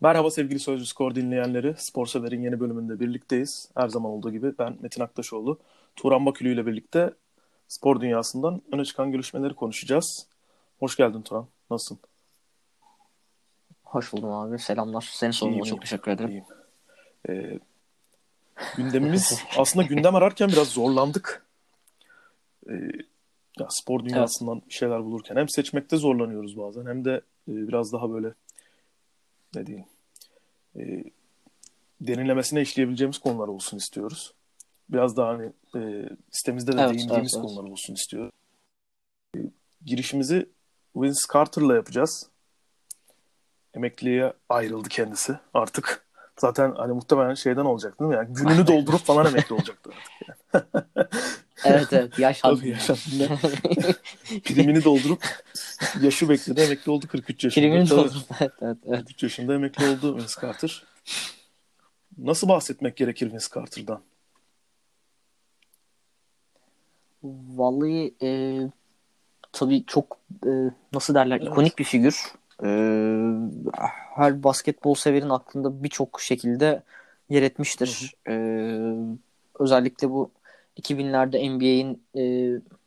Merhaba sevgili Sözcü Skor dinleyenleri. Spor Sever'in yeni bölümünde birlikteyiz. Her zaman olduğu gibi ben Metin Aktaşoğlu. Turan Bakülü ile birlikte spor dünyasından öne çıkan gelişmeleri konuşacağız. Hoş geldin Turan. Nasılsın? Hoş buldum abi. Selamlar. Seni sorduğun çok teşekkür ederim. İyiyim. Ee, gündemimiz aslında gündem ararken biraz zorlandık. Ee, ya spor dünyasından evet. bir şeyler bulurken hem seçmekte zorlanıyoruz bazen hem de e, biraz daha böyle ne diyeyim e, derinlemesine işleyebileceğimiz konular olsun istiyoruz. Biraz daha hani e, sitemizde de evet, değindiğimiz evet, konular evet. olsun istiyoruz. E, girişimizi Vince Carter'la yapacağız. Emekliye ayrıldı kendisi artık. Zaten hani muhtemelen şeyden olacak değil mi? Yani gününü doldurup falan emekli olacaktı artık. Yani. evet evet yaş Tabii yaş Primini doldurup yaşı bekledi emekli oldu 43 yaşında. Primini doldurup evet, evet, evet. 43 yaşında emekli oldu Vince Carter. Nasıl bahsetmek gerekir Vince Carter'dan? Vallahi e, tabii çok e, nasıl derler evet. ikonik bir figür. E, her basketbol severin aklında birçok şekilde yer etmiştir. Hı hı. E, özellikle bu 2000'lerde NBA'in e,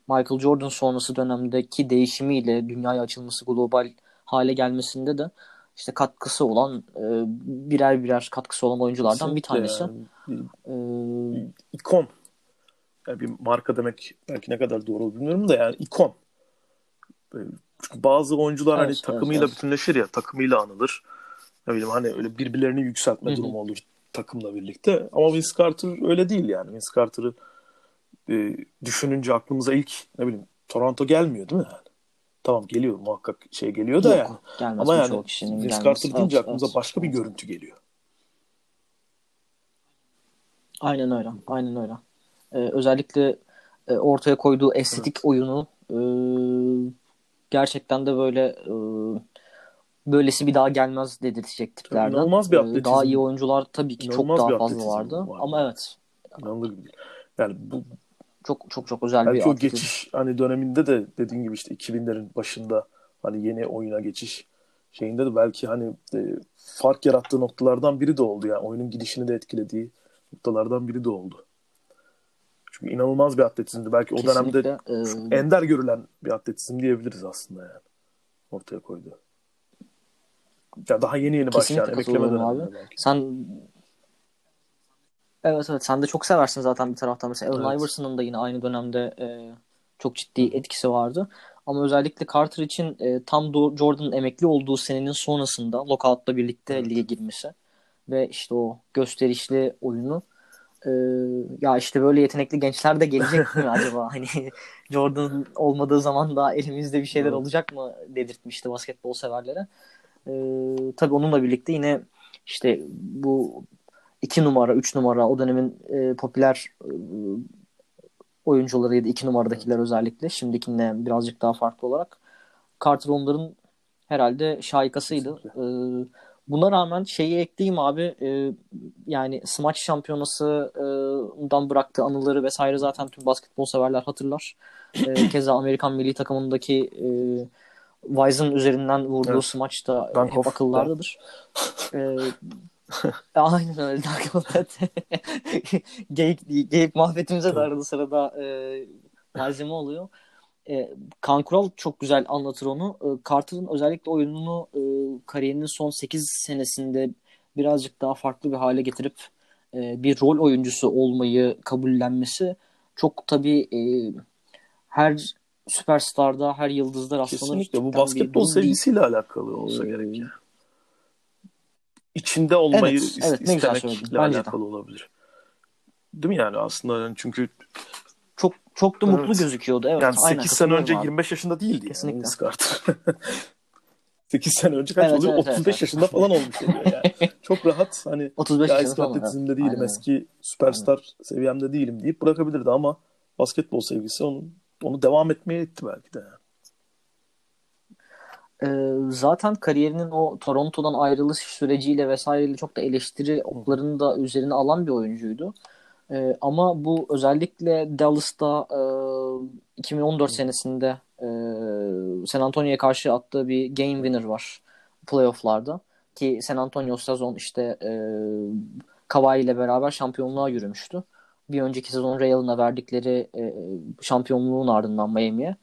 Michael Jordan sonrası dönemdeki değişimiyle dünyaya açılması, global hale gelmesinde de işte katkısı olan e, birer birer katkısı olan oyunculardan bir tanesi. Yani, ee, ikon. Yani bir marka demek belki ne kadar doğru bilmiyorum da yani ikon. Çünkü bazı oyuncular evet, hani takımıyla evet. bütünleşir ya, takımıyla anılır. Ne bileyim hani öyle birbirlerini yükseltme Hı-hı. durumu olur takımla birlikte. Ama Vince Carter öyle değil yani. Vince Carter'ı e, düşününce aklımıza ilk ne bileyim Toronto gelmiyor değil mi yani? Tamam geliyor muhakkak şey geliyor da Yok, yani. Gelmez Ama yani Vince Carter deyince evet, aklımıza evet, başka evet. bir görüntü geliyor. Aynen öyle. Aynen öyle. Ee, özellikle e, ortaya koyduğu estetik evet. oyunu e, gerçekten de böyle e, böylesi bir daha gelmez dedirtecek tiplerden. İnanılmaz bir e, atletizm. Daha iyi oyuncular tabii ki İnanılmaz çok daha fazla vardı. Var. Ama evet. İnanılır gibi. Yani bu çok çok çok özel belki bir atletizm. geçiş hani döneminde de dediğin gibi işte 2000'lerin başında hani yeni oyuna geçiş şeyinde de belki hani e, fark yarattığı noktalardan biri de oldu yani oyunun gidişini de etkilediği noktalardan biri de oldu. Çünkü inanılmaz bir atletizmdi. Belki Kesinlikle, o dönemde e... ender görülen bir atletizm diyebiliriz aslında yani. Ortaya koydu. Ya daha yeni yeni başlayan emekleme döneminde belki. Sen Evet evet sen de çok seversin zaten bir taraftan. Mesela Allen evet. Iverson'ın da yine aynı dönemde e, çok ciddi etkisi vardı. Ama özellikle Carter için e, tam Jordan'ın emekli olduğu senenin sonrasında lockout'la birlikte evet. lige girmesi ve işte o gösterişli oyunu e, ya işte böyle yetenekli gençler de gelecek mi acaba? Hani Jordan olmadığı zaman da elimizde bir şeyler olacak mı dedirtmişti basketbol severlere. E, tabii onunla birlikte yine işte bu 2 numara, 3 numara o dönemin e, popüler e, oyuncularıydı. 2 numaradakiler özellikle. Şimdikinden birazcık daha farklı olarak. Carter onların herhalde şaikasıydı. E, buna rağmen şeyi ekleyeyim abi e, yani smaç şampiyonasından bıraktığı anıları vesaire zaten tüm basketbol severler hatırlar. E, keza Amerikan milli takımındaki e, Wise'ın üzerinden vurduğu evet. smaç da Dunk hep akıllardadır. e, Aynen öyle. geyik, geyik muhabbetimize de arada sırada e, malzeme oluyor. E, Kankural çok güzel anlatır onu. E, Carter'ın özellikle oyununu e, kariyerinin son 8 senesinde birazcık daha farklı bir hale getirip e, bir rol oyuncusu olmayı kabullenmesi çok tabii e, her süperstarda, her yıldızda rastlanır. Kesinlikle bu basketbol sevgisiyle alakalı olsa ee, gerek. İçinde olmayı evet, ist- evet, istemekle alakalı de. olabilir. Değil mi yani aslında yani çünkü çok çok da mutlu evet. gözüküyordu. Evet, yani 8 aynen, sene önce abi. 25 yaşında değildi Kesinlikle. yani 8 sene önce kaç evet, oluyor? Evet, 35 evet, yaşında falan olmuş oluyor yani. Çok rahat hani 35 ya eski atletizmde değilim, aynen. eski süperstar aynen. seviyemde değilim deyip bırakabilirdi ama basketbol sevgisi onu onu devam etmeye itti belki de. Ee, zaten kariyerinin o Toronto'dan ayrılış süreciyle vesaireyle çok da eleştiri oklarını da üzerine alan bir oyuncuydu. Ee, ama bu özellikle Dallas'ta e, 2014 senesinde e, San Antonio'ya karşı attığı bir game winner var playofflarda. ki San Antonio sezon işte e, Kawhi ile beraber şampiyonluğa yürümüştü. Bir önceki sezon Real'ına verdikleri e, şampiyonluğun ardından Miami'ye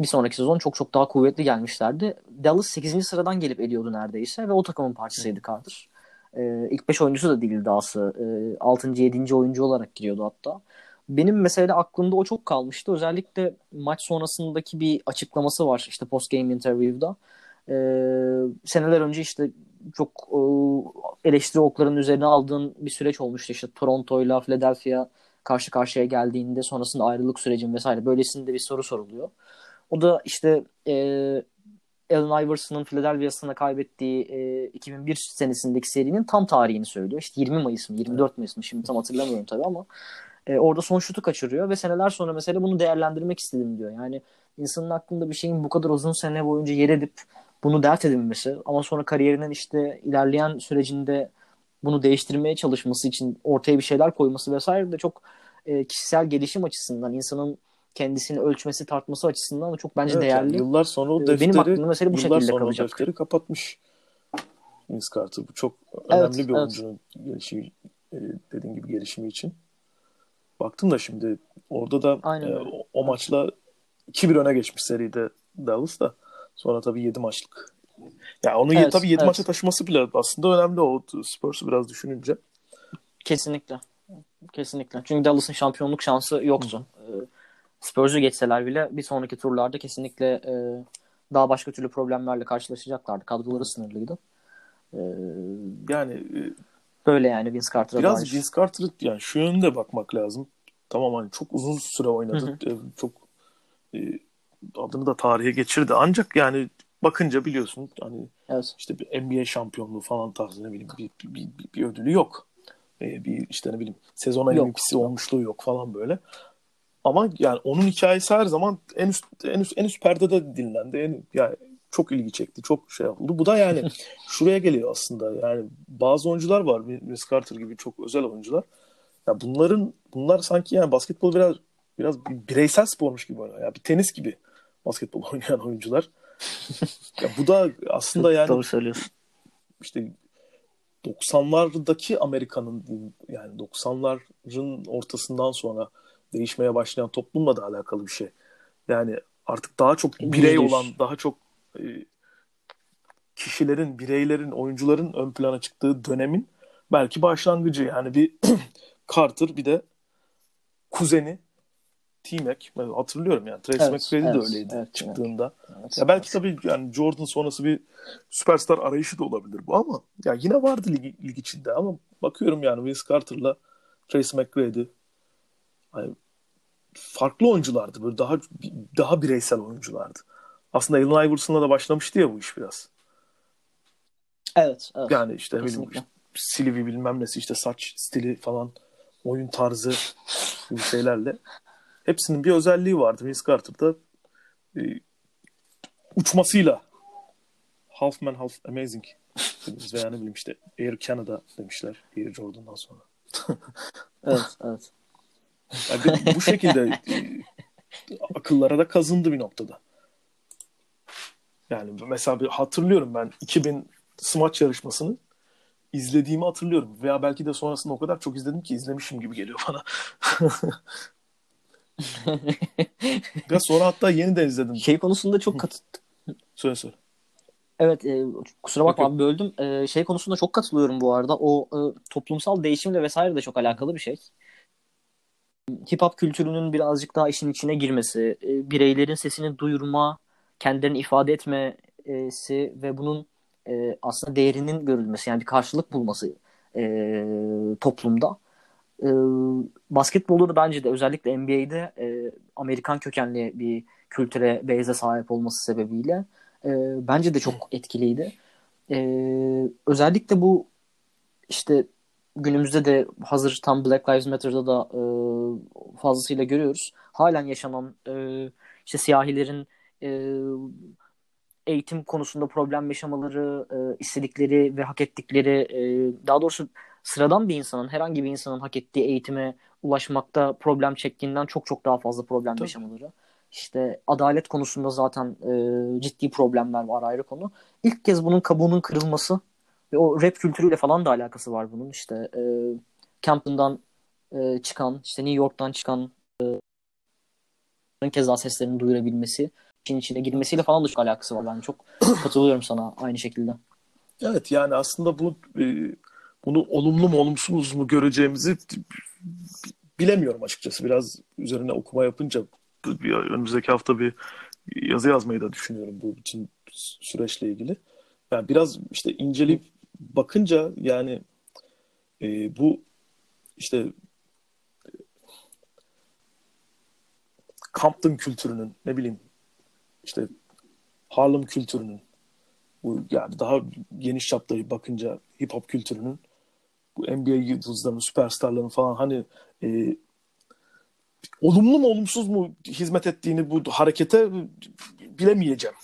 bir sonraki sezon çok çok daha kuvvetli gelmişlerdi. Dallas 8. sıradan gelip ediyordu neredeyse ve o takımın parçasıydı Carter. Ee, ilk 5 oyuncusu da değildi dahası. Ee, 6. 7. oyuncu olarak giriyordu hatta. Benim mesela aklımda o çok kalmıştı. Özellikle maç sonrasındaki bir açıklaması var işte post game interview'da. Ee, seneler önce işte çok e, eleştiri oklarının üzerine aldığın bir süreç olmuştu. İşte Toronto'yla Philadelphia karşı karşıya geldiğinde sonrasında ayrılık sürecin vesaire böylesinde bir soru soruluyor. O da işte e, Allen Iverson'ın Philadelphia'sına kaybettiği e, 2001 senesindeki serinin tam tarihini söylüyor. İşte 20 Mayıs mı 24 Mayıs mı şimdi tam hatırlamıyorum tabii ama e, orada son şutu kaçırıyor ve seneler sonra mesela bunu değerlendirmek istedim diyor. Yani insanın aklında bir şeyin bu kadar uzun sene boyunca yer edip bunu dert edinmesi ama sonra kariyerinin işte ilerleyen sürecinde bunu değiştirmeye çalışması için ortaya bir şeyler koyması vesaire de çok e, kişisel gelişim açısından insanın kendisini ölçmesi tartması açısından da çok bence evet, değerli. Yani yıllar sonra o defteri, Benim aklımda mesela bu şekilde sonra kalacak. defteri kapatmış Vince Carter. Bu çok önemli evet, bir evet. oyuncunun gelişimi, e, dediğin gibi gelişimi için. Baktım da şimdi orada da e, o, o maçla 2-1 öne geçmiş seride Dallas da. Sonra tabii 7 maçlık. Ya yani onu evet, tabii 7 evet. maça taşıması bile aslında önemli o Spurs'u biraz düşününce. Kesinlikle. Kesinlikle. Çünkü Dallas'ın şampiyonluk şansı yoktu. Hı. Spurs'u geçseler bile bir sonraki turlarda kesinlikle e, daha başka türlü problemlerle karşılaşacaklardı. Kadroları sınırlıydı. E, yani e, böyle yani Vince Carter'a Biraz dair. Vince Carter'ı yani şu yönde bakmak lazım. Tamam hani çok uzun süre oynadı. Hı hı. E, çok e, adını da tarihe geçirdi. Ancak yani bakınca biliyorsun hani evet. işte bir NBA şampiyonluğu falan tarzı ne bileyim bir, bir, bir, bir ödülü yok. Ee, bir işte ne bileyim sezon MVP'si olmuşluğu yok falan böyle. Ama yani onun hikayesi her zaman en üst en üst en üst perdede dinlendi. En, yani çok ilgi çekti. Çok şey oldu. Bu da yani şuraya geliyor aslında. Yani bazı oyuncular var. Vince Carter gibi çok özel oyuncular. Ya bunların bunlar sanki yani basketbol biraz biraz bir bireysel spormuş gibi oynuyor. Ya bir tenis gibi basketbol oynayan oyuncular. ya bu da aslında yani Doğru söylüyorsun. İşte 90'lardaki Amerika'nın yani 90'ların ortasından sonra değişmeye başlayan toplumla da alakalı bir şey. Yani artık daha çok birey olan, daha çok e, kişilerin, bireylerin, oyuncuların ön plana çıktığı dönemin belki başlangıcı. Yani bir Carter bir de kuzeni T-Mac hatırlıyorum yani Trace evet, McGrady evet, de öyleydi evet, çıktığında. Evet, ya belki tabii yani Jordan sonrası bir süperstar arayışı da olabilir bu ama ya yine vardı lig, lig içinde ama bakıyorum yani Vince Carter'la Trace McGrady yani farklı oyunculardı. Böyle daha daha bireysel oyunculardı. Aslında Allen Iverson'la da başlamıştı ya bu iş biraz. Evet. evet. Yani işte bilmiyorum işte, Silivri bilmem nesi işte saç stili falan oyun tarzı gibi şeylerle hepsinin bir özelliği vardı. Vince Carter'da e, uçmasıyla half man half amazing veya ne bileyim işte Air Canada demişler Air Jordan'dan sonra. evet, evet. Yani bu şekilde e, akıllara da kazındı bir noktada. Yani mesela bir hatırlıyorum ben 2000 smaç yarışmasını izlediğimi hatırlıyorum. Veya belki de sonrasında o kadar çok izledim ki izlemişim gibi geliyor bana. ya sonra hatta yeniden izledim. Şey konusunda çok kat... söyle söyle. Evet e, kusura bakma abi böldüm. E, şey konusunda çok katılıyorum bu arada. O e, toplumsal değişimle vesaire de çok alakalı bir şey hip hop kültürünün birazcık daha işin içine girmesi, e, bireylerin sesini duyurma, kendilerini ifade etmesi ve bunun e, aslında değerinin görülmesi yani bir karşılık bulması e, toplumda. E, basketbolda da bence de özellikle NBA'de Amerikan kökenli bir kültüre, beyze sahip olması sebebiyle bence de çok etkiliydi. Özellikle bu işte günümüzde de hazır tam Black Lives Matter'da da e, fazlasıyla görüyoruz. Halen yaşanan e, işte siyahilerin e, eğitim konusunda problem yaşamaları, e, istedikleri ve hak ettikleri, e, daha doğrusu sıradan bir insanın, herhangi bir insanın hak ettiği eğitime ulaşmakta problem çektiğinden çok çok daha fazla problem Tabii. yaşamaları. İşte adalet konusunda zaten e, ciddi problemler var ayrı konu. İlk kez bunun kabuğunun kırılması Ve o rap kültürüyle falan da alakası var bunun. İşte e, Campton'dan e, çıkan, işte New York'tan çıkan e, keza seslerini duyurabilmesi, için içine girmesiyle falan da çok alakası var. Ben çok katılıyorum sana aynı şekilde. Evet yani aslında bu e, bunu olumlu mu olumsuz mu göreceğimizi bilemiyorum açıkçası. Biraz üzerine okuma yapınca bir, önümüzdeki hafta bir yazı yazmayı da düşünüyorum bu bütün süreçle ilgili. Yani biraz işte inceleyip bakınca yani e, bu işte Compton kültürünün ne bileyim işte Harlem kültürünün bu yani daha geniş çapta bakınca hip hop kültürünün bu NBA yıldızlarının, süperstarların falan hani e, olumlu mu olumsuz mu hizmet ettiğini bu harekete bilemeyeceğim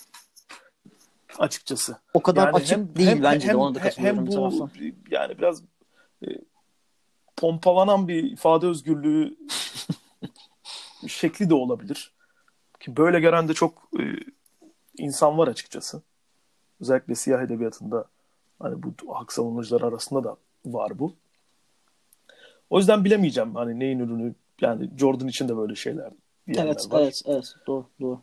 açıkçası. O kadar yani açık hem, değil hem, bence hem, de ona da katılıyorum. Hem bu taraftan. yani biraz e, pompalanan bir ifade özgürlüğü şekli de olabilir. Ki böyle gören de çok e, insan var açıkçası. Özellikle siyah edebiyatında hani bu hak savunucuları arasında da var bu. O yüzden bilemeyeceğim hani neyin ürünü yani Jordan için de böyle şeyler evet, var. Evet, evet, doğru, doğru.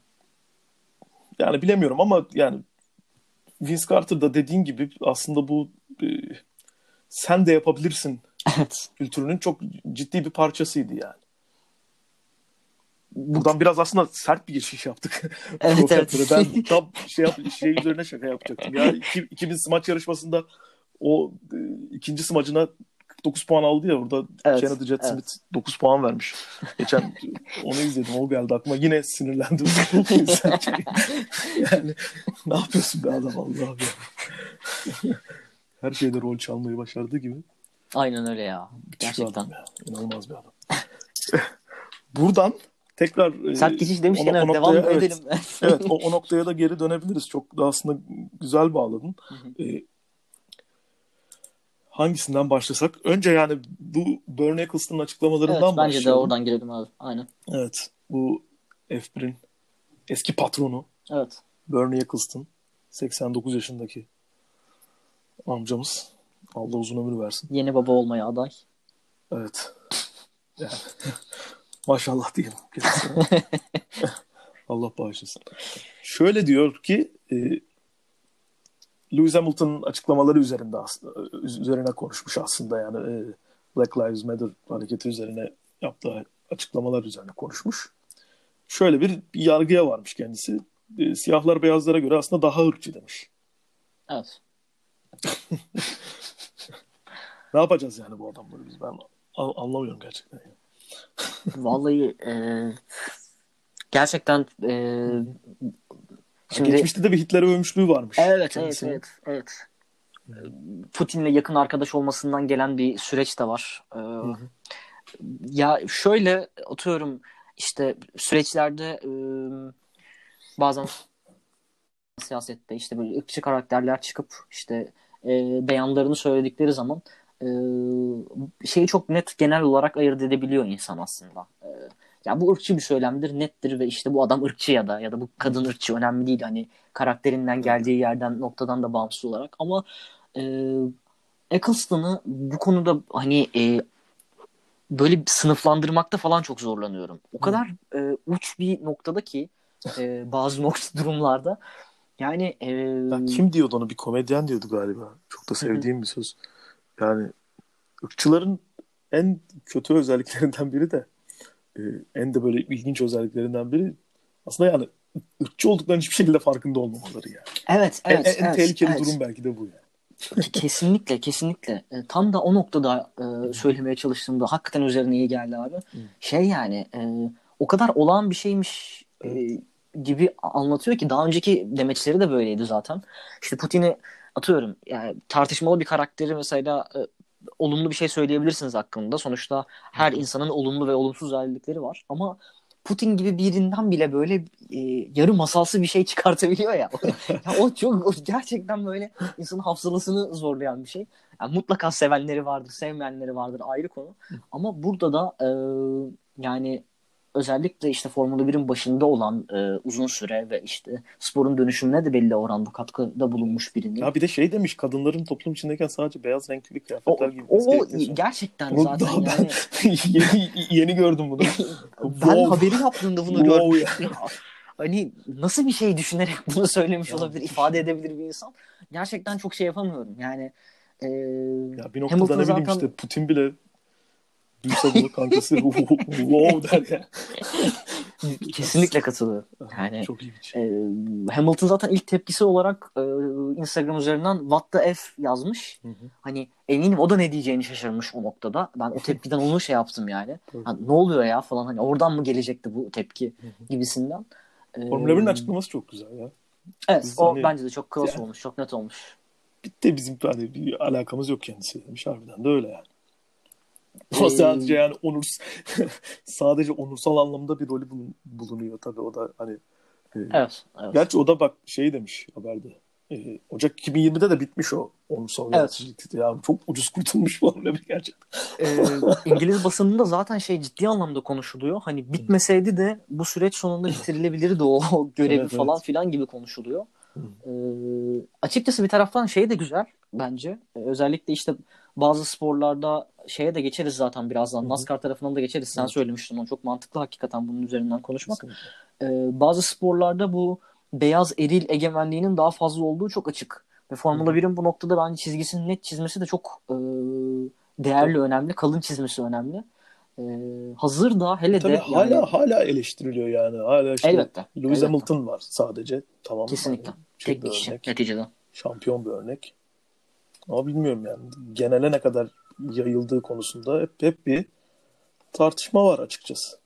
Yani bilemiyorum ama yani Vince Carter da dediğin gibi aslında bu e, sen de yapabilirsin evet. kültürünün çok ciddi bir parçasıydı yani. Buradan biraz aslında sert bir geçiş yaptık. Evet, evet. Ben tam şey, yap, şey üzerine şaka yapacaktım. Ya 2000 smaç yarışmasında o e, ikinci smacına 49 puan aldı ya orada evet, Kennedy Jet evet. Smith 9 puan vermiş. Geçen onu izledim o geldi aklıma yine sinirlendim. yani ne yapıyorsun be adam Allah ya. Her şeyde rol çalmayı başardığı gibi. Aynen öyle ya. Gerçekten. ya. İnanılmaz bir adam. Buradan tekrar e, Sert geçiş demişken o, o devam evet, edelim. evet o, o noktaya da geri dönebiliriz. Çok da aslında güzel bağladın. Hı hı. Ee, hangisinden başlasak? Önce yani bu Bernie Eccleston'ın açıklamalarından evet, bence başlayalım. de oradan girelim abi. Aynen. Evet. Bu F1'in eski patronu. Evet. Bernie Eccleston. 89 yaşındaki amcamız. Allah uzun ömür versin. Yeni baba olmaya aday. Evet. Yani maşallah diyelim. Allah bağışlasın. Şöyle diyor ki e, Lewis Hamilton'ın açıklamaları üzerinde aslında üzerine konuşmuş aslında yani e, Black Lives Matter hareketi üzerine yaptığı açıklamalar üzerine konuşmuş. Şöyle bir, yargıya varmış kendisi. E, siyahlar beyazlara göre aslında daha ırkçı demiş. Evet. ne yapacağız yani bu adamları biz ben anlamıyorum gerçekten. Vallahi e, gerçekten e, Şimdi, Geçmişte de bir Hitler övmüşlüğü varmış. Evet, evet, evet, evet. Putin'le yakın arkadaş olmasından gelen bir süreç de var. Ee, ya şöyle atıyorum işte süreçlerde e, bazen siyasette işte böyle ırkçı karakterler çıkıp işte e, beyanlarını söyledikleri zaman e, şeyi çok net genel olarak ayırt edebiliyor insan aslında. Ya bu ırkçı bir söylemdir, nettir ve işte bu adam ırkçı ya da ya da bu kadın ırkçı önemli değil. Hani karakterinden geldiği yerden noktadan da bağımsız olarak. Ama e, Eccleston'ı bu konuda hani e, böyle sınıflandırmakta falan çok zorlanıyorum. O kadar e, uç bir noktada ki e, bazı nokta durumlarda. Yani e, ben kim diyordu onu? Bir komedyen diyordu galiba. Çok da sevdiğim bir söz. Yani ırkçıların en kötü özelliklerinden biri de en de böyle ilginç özelliklerinden biri aslında yani ırkçı olduklarının hiçbir şekilde farkında olmamaları yani. Evet, evet. En, en evet, tehlikeli evet. durum belki de bu yani. kesinlikle, kesinlikle. E, tam da o noktada e, söylemeye çalıştığımda hakikaten üzerine iyi geldi abi. Hı. Şey yani e, o kadar olağan bir şeymiş e, gibi anlatıyor ki daha önceki demeçleri de böyleydi zaten. İşte Putin'i atıyorum yani tartışmalı bir karakteri mesela e, olumlu bir şey söyleyebilirsiniz hakkında. Sonuçta her insanın olumlu ve olumsuz özellikleri var. Ama Putin gibi birinden bile böyle e, yarı masalsı bir şey çıkartabiliyor ya. ya o çok o gerçekten böyle insanın hafızasını zorlayan bir şey. Yani mutlaka sevenleri vardır, sevmeyenleri vardır ayrı konu. Ama burada da e, yani özellikle işte Formula 1'in başında olan e, uzun süre ve işte sporun dönüşümüne de belli oranda katkıda bulunmuş birini. Ya bir de şey demiş kadınların toplum içindeyken sadece beyaz renkli kıyafetler gibi. o, o gerçekten Bunu zaten daha yani ben yeni, yeni gördüm bunu. ben Wow. haberi yaptığımda bunu Wow gördüm. hani nasıl bir şey düşünerek bunu söylemiş Ya. olabilir, ifade edebilir bir insan? Gerçekten çok şey yapamıyorum. Yani e, Ya bir noktada Hamilton ne bileyim zaten- işte Putin bile duysa bunu kankası wow der ya. kesinlikle katılıyorum. Yani Çok iyi bir e, şey. Hamilton zaten ilk tepkisi olarak e, Instagram üzerinden What the F yazmış. Hı hı. Hani eminim o da ne diyeceğini şaşırmış o noktada. Ben o tepkiden onu şey yaptım yani. Hani ne oluyor ya falan hani oradan mı gelecekti bu tepki gibisinden. E, Formula 1'in açıklaması çok güzel ya. Evet Biz o hani- bence de çok klas Yani- olmuş, çok net olmuş. Bitti bizim hani bir alakamız yok kendisiyle demiş. Harbiden de öyle yani. Ee, O sadece yani onur sadece onursal anlamda bir rolü bulun- bulunuyor tabii o da hani e, Evet, evet. gerçi o da bak şey demiş haberde e, Ocak 2020'de de bitmiş o onursal Evet. Ya çok ucuz kurtulmuş Formula 1 gerçekten. Ee, İngiliz basınında zaten şey ciddi anlamda konuşuluyor. Hani bitmeseydi de bu süreç sonunda bitirilebilirdi o, o görevi Evet, falan evet. filan gibi konuşuluyor. Ee, açıkçası bir taraftan şey de güzel bence. Ee, özellikle işte bazı sporlarda şeye de geçeriz zaten birazdan. NASCAR tarafından da geçeriz. Sen Evet. söylemiştin onu. Çok mantıklı hakikaten bunun üzerinden konuşmak. Ee, bazı sporlarda bu beyaz eril egemenliğinin daha fazla olduğu çok açık. Ve Formula Hı hı. 1'in bu noktada bence çizgisini net çizmesi de çok e, değerli, önemli. Kalın çizmesi önemli. E, hazır da hele Tabii de hala yani, hala eleştiriliyor yani. Hala işte elbette. Lewis elbette. Hamilton var sadece. Tamam. Kesinlikle. Hani şey Tek kişi neticede. Şampiyon bir örnek. Ama bilmiyorum yani. Genele ne kadar yayıldığı konusunda hep hep bir tartışma var açıkçası.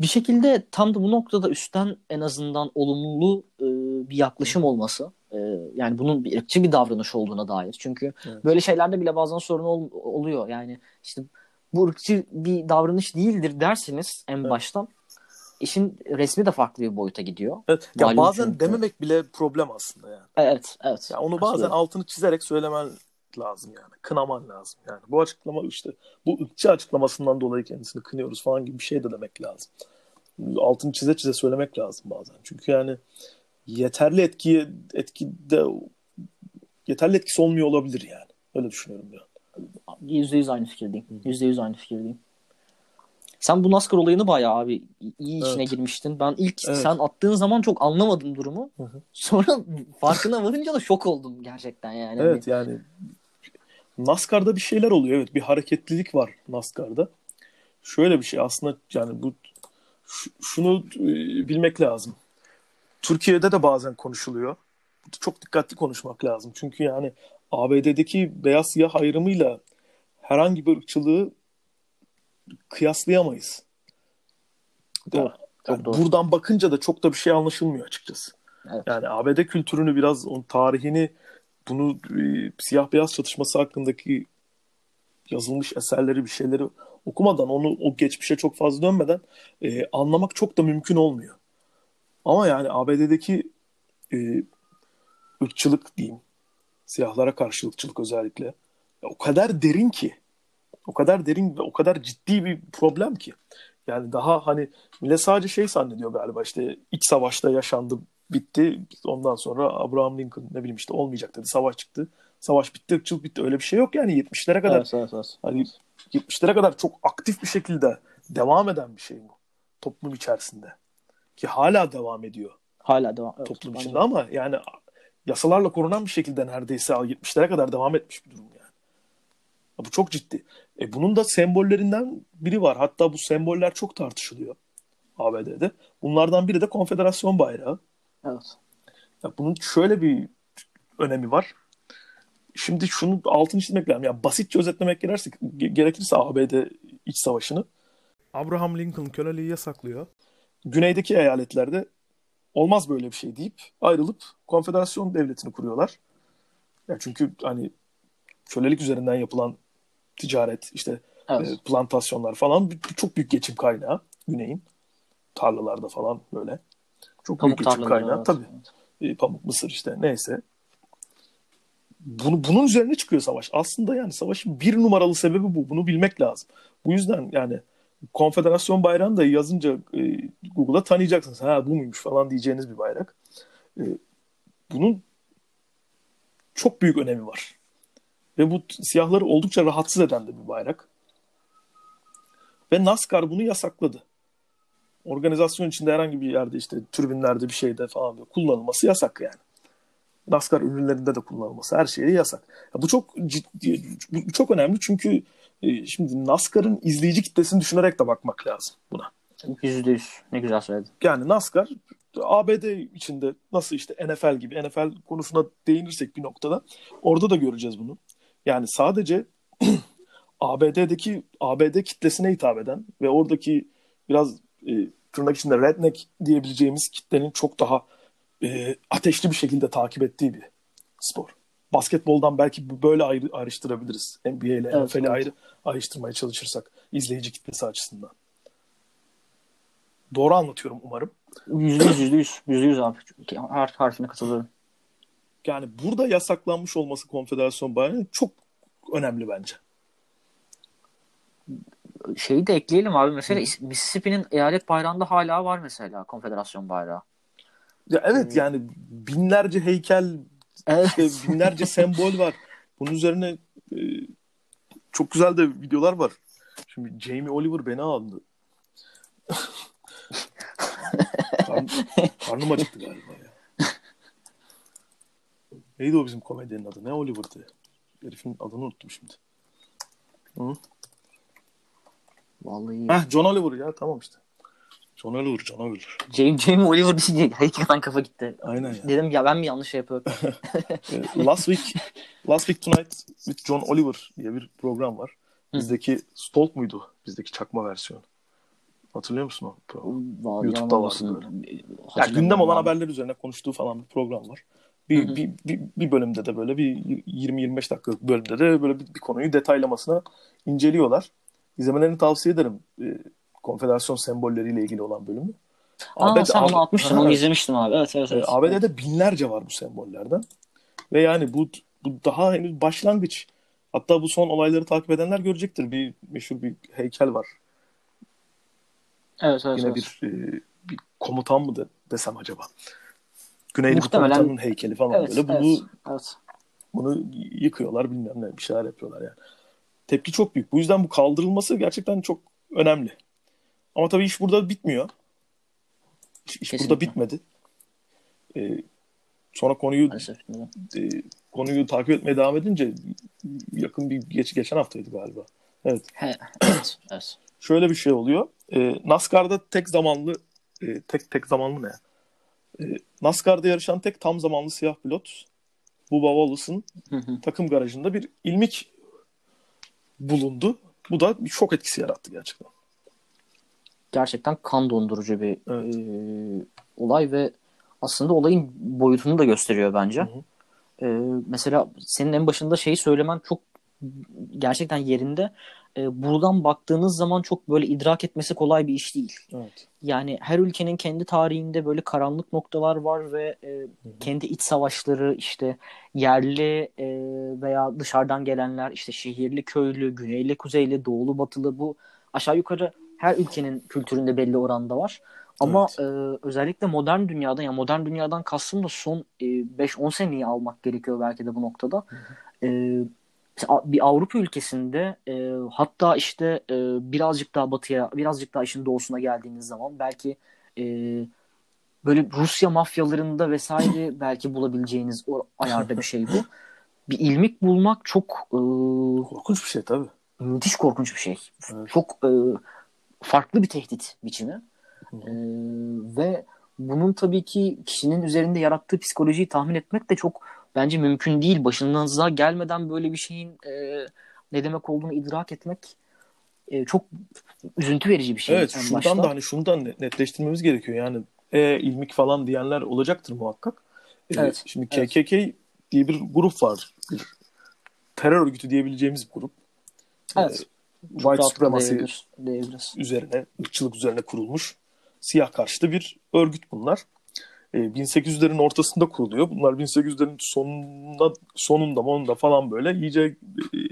Bir şekilde tam da bu noktada üstten en azından olumlu e, bir yaklaşım olması. e, yani bunun bir ırkçı bir davranış olduğuna dair. Çünkü Evet. böyle şeylerde bile bazen sorun ol- oluyor. Yani işte bu ırkçı bir davranış değildir derseniz en Evet. baştan işin resmi de farklı bir boyuta gidiyor. Evet. Ya Malum bazen çünkü. dememek bile problem aslında yani. Evet, evet. Ya onu bazen altını çizerek söylemen lazım yani. Kınaman lazım yani. Bu açıklama işte bu ırkçı açıklamasından dolayı kendisini kınıyoruz falan gibi bir şey de demek lazım. Altını çize çize söylemek lazım bazen. Çünkü yani yeterli etkiye etkide yeterli etkisi olmuyor olabilir yani. Öyle düşünüyorum ya. Yüzde yüz aynı fikirdeyim. Yüzde yüz aynı fikirdeyim. Sen bu NASCAR olayını bayağı abi iyi içine Evet. girmiştin. Ben ilk Evet. sen attığın zaman çok anlamadım durumu. Hı hı. Sonra farkına varınca da şok oldum gerçekten yani. Evet yani NASCAR'da bir şeyler oluyor. Evet bir hareketlilik var NASCAR'da. Şöyle bir şey aslında yani bu şu- şunu e, bilmek lazım. Türkiye'de de bazen konuşuluyor. Çok dikkatli konuşmak lazım. Çünkü yani ABD'deki beyaz siyah ayrımıyla herhangi bir ırkçılığı kıyaslayamayız. Doğru, Yani çok doğru. Buradan bakınca da çok da bir şey anlaşılmıyor açıkçası. Evet. Yani ABD kültürünü biraz onun tarihini bunu e, siyah beyaz çatışması hakkındaki yazılmış eserleri bir şeyleri okumadan onu o geçmişe çok fazla dönmeden e, anlamak çok da mümkün olmuyor. Ama yani ABD'deki e, ırkçılık diyeyim siyahlara karşı ırkçılık özellikle ya o kadar derin ki o kadar derin ve o kadar ciddi bir problem ki yani daha hani millet sadece şey zannediyor galiba işte iç savaşta yaşandı bitti ondan sonra Abraham Lincoln ne bileyim işte olmayacak dedi savaş çıktı savaş bitti ırkçılık bitti öyle bir şey yok yani 70'lere kadar Evet, evet, evet. Hani 70'lere kadar çok aktif bir şekilde devam eden bir şey bu toplum içerisinde. Ki hala devam ediyor Hala devam. Evet, toplum içinde de. ama yani yasalarla korunan bir şekilde neredeyse 70'lere kadar devam etmiş bir durum yani. Ya Bu çok ciddi. E bunun da sembollerinden biri var. Hatta bu semboller çok tartışılıyor ABD'de. Bunlardan biri de konfederasyon bayrağı. Evet. Ya bunun şöyle bir önemi var. Şimdi şunu altını çizmek lazım. Ya basitçe özetlemek gerekirse, gerekirse ABD iç savaşını Abraham Lincoln köleliği yasaklıyor. Güneydeki eyaletlerde olmaz böyle bir şey deyip ayrılıp konfederasyon devletini kuruyorlar. Ya çünkü hani kölelik üzerinden yapılan ticaret, işte Evet. e, plantasyonlar falan çok büyük geçim kaynağı güneyin. Tarlalarda falan böyle. Çok büyük Pamuk geçim tarlaları. kaynağı evet. tabii. E, pamuk, mısır işte neyse. Bunu, bunun üzerine çıkıyor savaş. Aslında yani savaşın bir numaralı sebebi bu. Bunu bilmek lazım. Bu yüzden yani konfederasyon bayrağını da yazınca e, Google'a tanıyacaksınız. Ha bu muymuş falan diyeceğiniz bir bayrak. E, bunun çok büyük önemi var. Ve bu siyahları oldukça rahatsız eden de bir bayrak. Ve NASCAR bunu yasakladı. Organizasyon içinde herhangi bir yerde işte türbinlerde bir şeyde falan kullanılması yasak yani. NASCAR ürünlerinde de kullanılması her şeyde yasak. Ya bu çok ciddi, bu çok önemli çünkü e, şimdi NASCAR'ın izleyici kitlesini düşünerek de bakmak lazım buna. Yüzde yüz. Ne güzel söyledin. Yani NASCAR ABD içinde nasıl işte NFL gibi NFL konusuna değinirsek bir noktada orada da göreceğiz bunu. Yani sadece ABD'deki ABD kitlesine hitap eden ve oradaki biraz e, tırnak içinde redneck diyebileceğimiz kitlenin çok daha e, ateşli bir şekilde takip ettiği bir spor. Basketboldan belki böyle ayrı, ayrıştırabiliriz. NBA ile evet, NFL'i evet. ayrı ayrıştırmaya çalışırsak izleyici kitlesi açısından. Doğru anlatıyorum umarım. Yüzde yüz, yüzde yüz. Yüzde yüz abi. Her harfine katılıyorum. Yani burada yasaklanmış olması konfederasyon bayrağının çok önemli bence. Şeyi de ekleyelim abi. Mesela Hı. Mississippi'nin eyalet bayrağında hala var mesela konfederasyon bayrağı. Ya evet yani binlerce heykel, evet. işte binlerce sembol var. Bunun üzerine e, çok güzel de videolar var. Şimdi Jamie Oliver beni aldı. Karn, karnım acıktı galiba ya. Neydi o bizim komedyenin adı? Ne Oliver'dı? Herifin adını unuttum şimdi. Hı? Vallahi. Heh, John Oliver ya tamam işte. John Oliver, John Oliver. James, James Oliver deyince hakikaten kafa gitti. Aynen ya. Dedim ya ben mi yanlış şey yapıyorum? Last Week Last Week Tonight with John Oliver diye bir program var. Bizdeki Stalk muydu? Bizdeki çakma versiyon. Hatırlıyor musun o programı? YouTube'da var böyle. Ya gündem olan haberler üzerine konuştuğu falan bir program var. Bir, bir, bir, bir bölümde de böyle bir 20-25 dakikalık bölümde de böyle bir, bir konuyu detaylamasına inceliyorlar. İzlemelerini tavsiye ederim. E, konfederasyon sembolleriyle ilgili olan bölümü. Aa, ABD, sen onu atmıştın. Onu izlemiştim abi. Evet, evet, evet. ABD'de binlerce var bu sembollerden. Ve yani bu, bu daha henüz başlangıç. Hatta bu son olayları takip edenler görecektir. Bir meşhur bir heykel var. Evet, evet. Yine evet. bir, e, bir komutan mı de, desem acaba? Güneyli Muhtemelen... komutanın heykeli falan evet, böyle. Bunu, evet, evet. bunu yıkıyorlar bilmem ne bir şeyler yapıyorlar yani. Tepki çok büyük. Bu yüzden bu kaldırılması gerçekten çok önemli. Ama tabii iş burada bitmiyor. İş, iş burada bitmedi. Ee, sonra konuyu e, konuyu takip etmeye devam edince yakın bir geç, geçen haftaydı galiba. Evet. evet, evet. Şöyle bir şey oluyor. Ee, NASCAR'da tek zamanlı e, tek tek zamanlı ne? Ee, NASCAR'da yarışan tek tam zamanlı siyah pilot Bubba Wallace'ın takım garajında bir ilmik bulundu. Bu da bir şok etkisi yarattı gerçekten gerçekten kan dondurucu bir evet. e, olay ve aslında olayın boyutunu da gösteriyor bence. Hı hı. E, mesela senin en başında şeyi söylemen çok gerçekten yerinde. E, buradan baktığınız zaman çok böyle idrak etmesi kolay bir iş değil. Evet. Yani her ülkenin kendi tarihinde böyle karanlık noktalar var ve e, hı hı. kendi iç savaşları işte yerli e, veya dışarıdan gelenler işte şehirli, köylü, güneyli, kuzeyli, doğulu, batılı bu aşağı yukarı her ülkenin kültüründe belli oranda var. Ama evet. e, özellikle modern dünyadan yani modern dünyadan kastım da son e, 5-10 seneyi almak gerekiyor belki de bu noktada. E, bir Avrupa ülkesinde e, hatta işte e, birazcık daha batıya birazcık daha işin doğusuna geldiğiniz zaman belki e, böyle Rusya mafyalarında vesaire belki bulabileceğiniz o ayarda bir şey bu. Bir ilmik bulmak çok e, korkunç bir şey tabii. Müthiş korkunç bir şey. Evet. Çok e, farklı bir tehdit biçimi. Ee, ve bunun tabii ki kişinin üzerinde yarattığı psikolojiyi tahmin etmek de çok bence mümkün değil. Başınıza gelmeden böyle bir şeyin e, ne demek olduğunu idrak etmek e, çok üzüntü verici bir şey. Evet şuradan başta. da hani şundan netleştirmemiz gerekiyor. Yani e, ilmik falan diyenler olacaktır muhakkak. E, evet. Şimdi KKK evet. diye bir grup var. Bir terör örgütü diyebileceğimiz bir grup. Evet. E, white supremacy üzerine, ırkçılık üzerine kurulmuş siyah karşıtı bir örgüt bunlar. E, 1800'lerin ortasında kuruluyor. Bunlar 1800'lerin sonunda sonunda sonunda falan böyle iyice e,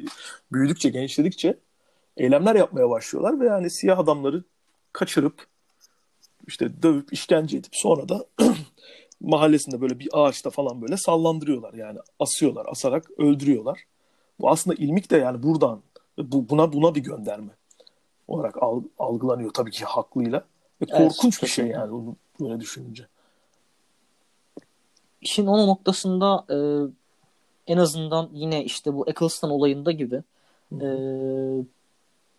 büyüdükçe, genişledikçe eylemler yapmaya başlıyorlar ve yani siyah adamları kaçırıp işte dövüp işkence edip sonra da mahallesinde böyle bir ağaçta falan böyle sallandırıyorlar yani asıyorlar asarak öldürüyorlar. Bu aslında ilmik de yani buradan bu, buna buna bir gönderme olarak algılanıyor tabii ki haklıyla. Ve korkunç evet, bir şey yani onu böyle düşününce. İşin o noktasında e, en azından yine işte bu Eccleston olayında gibi e,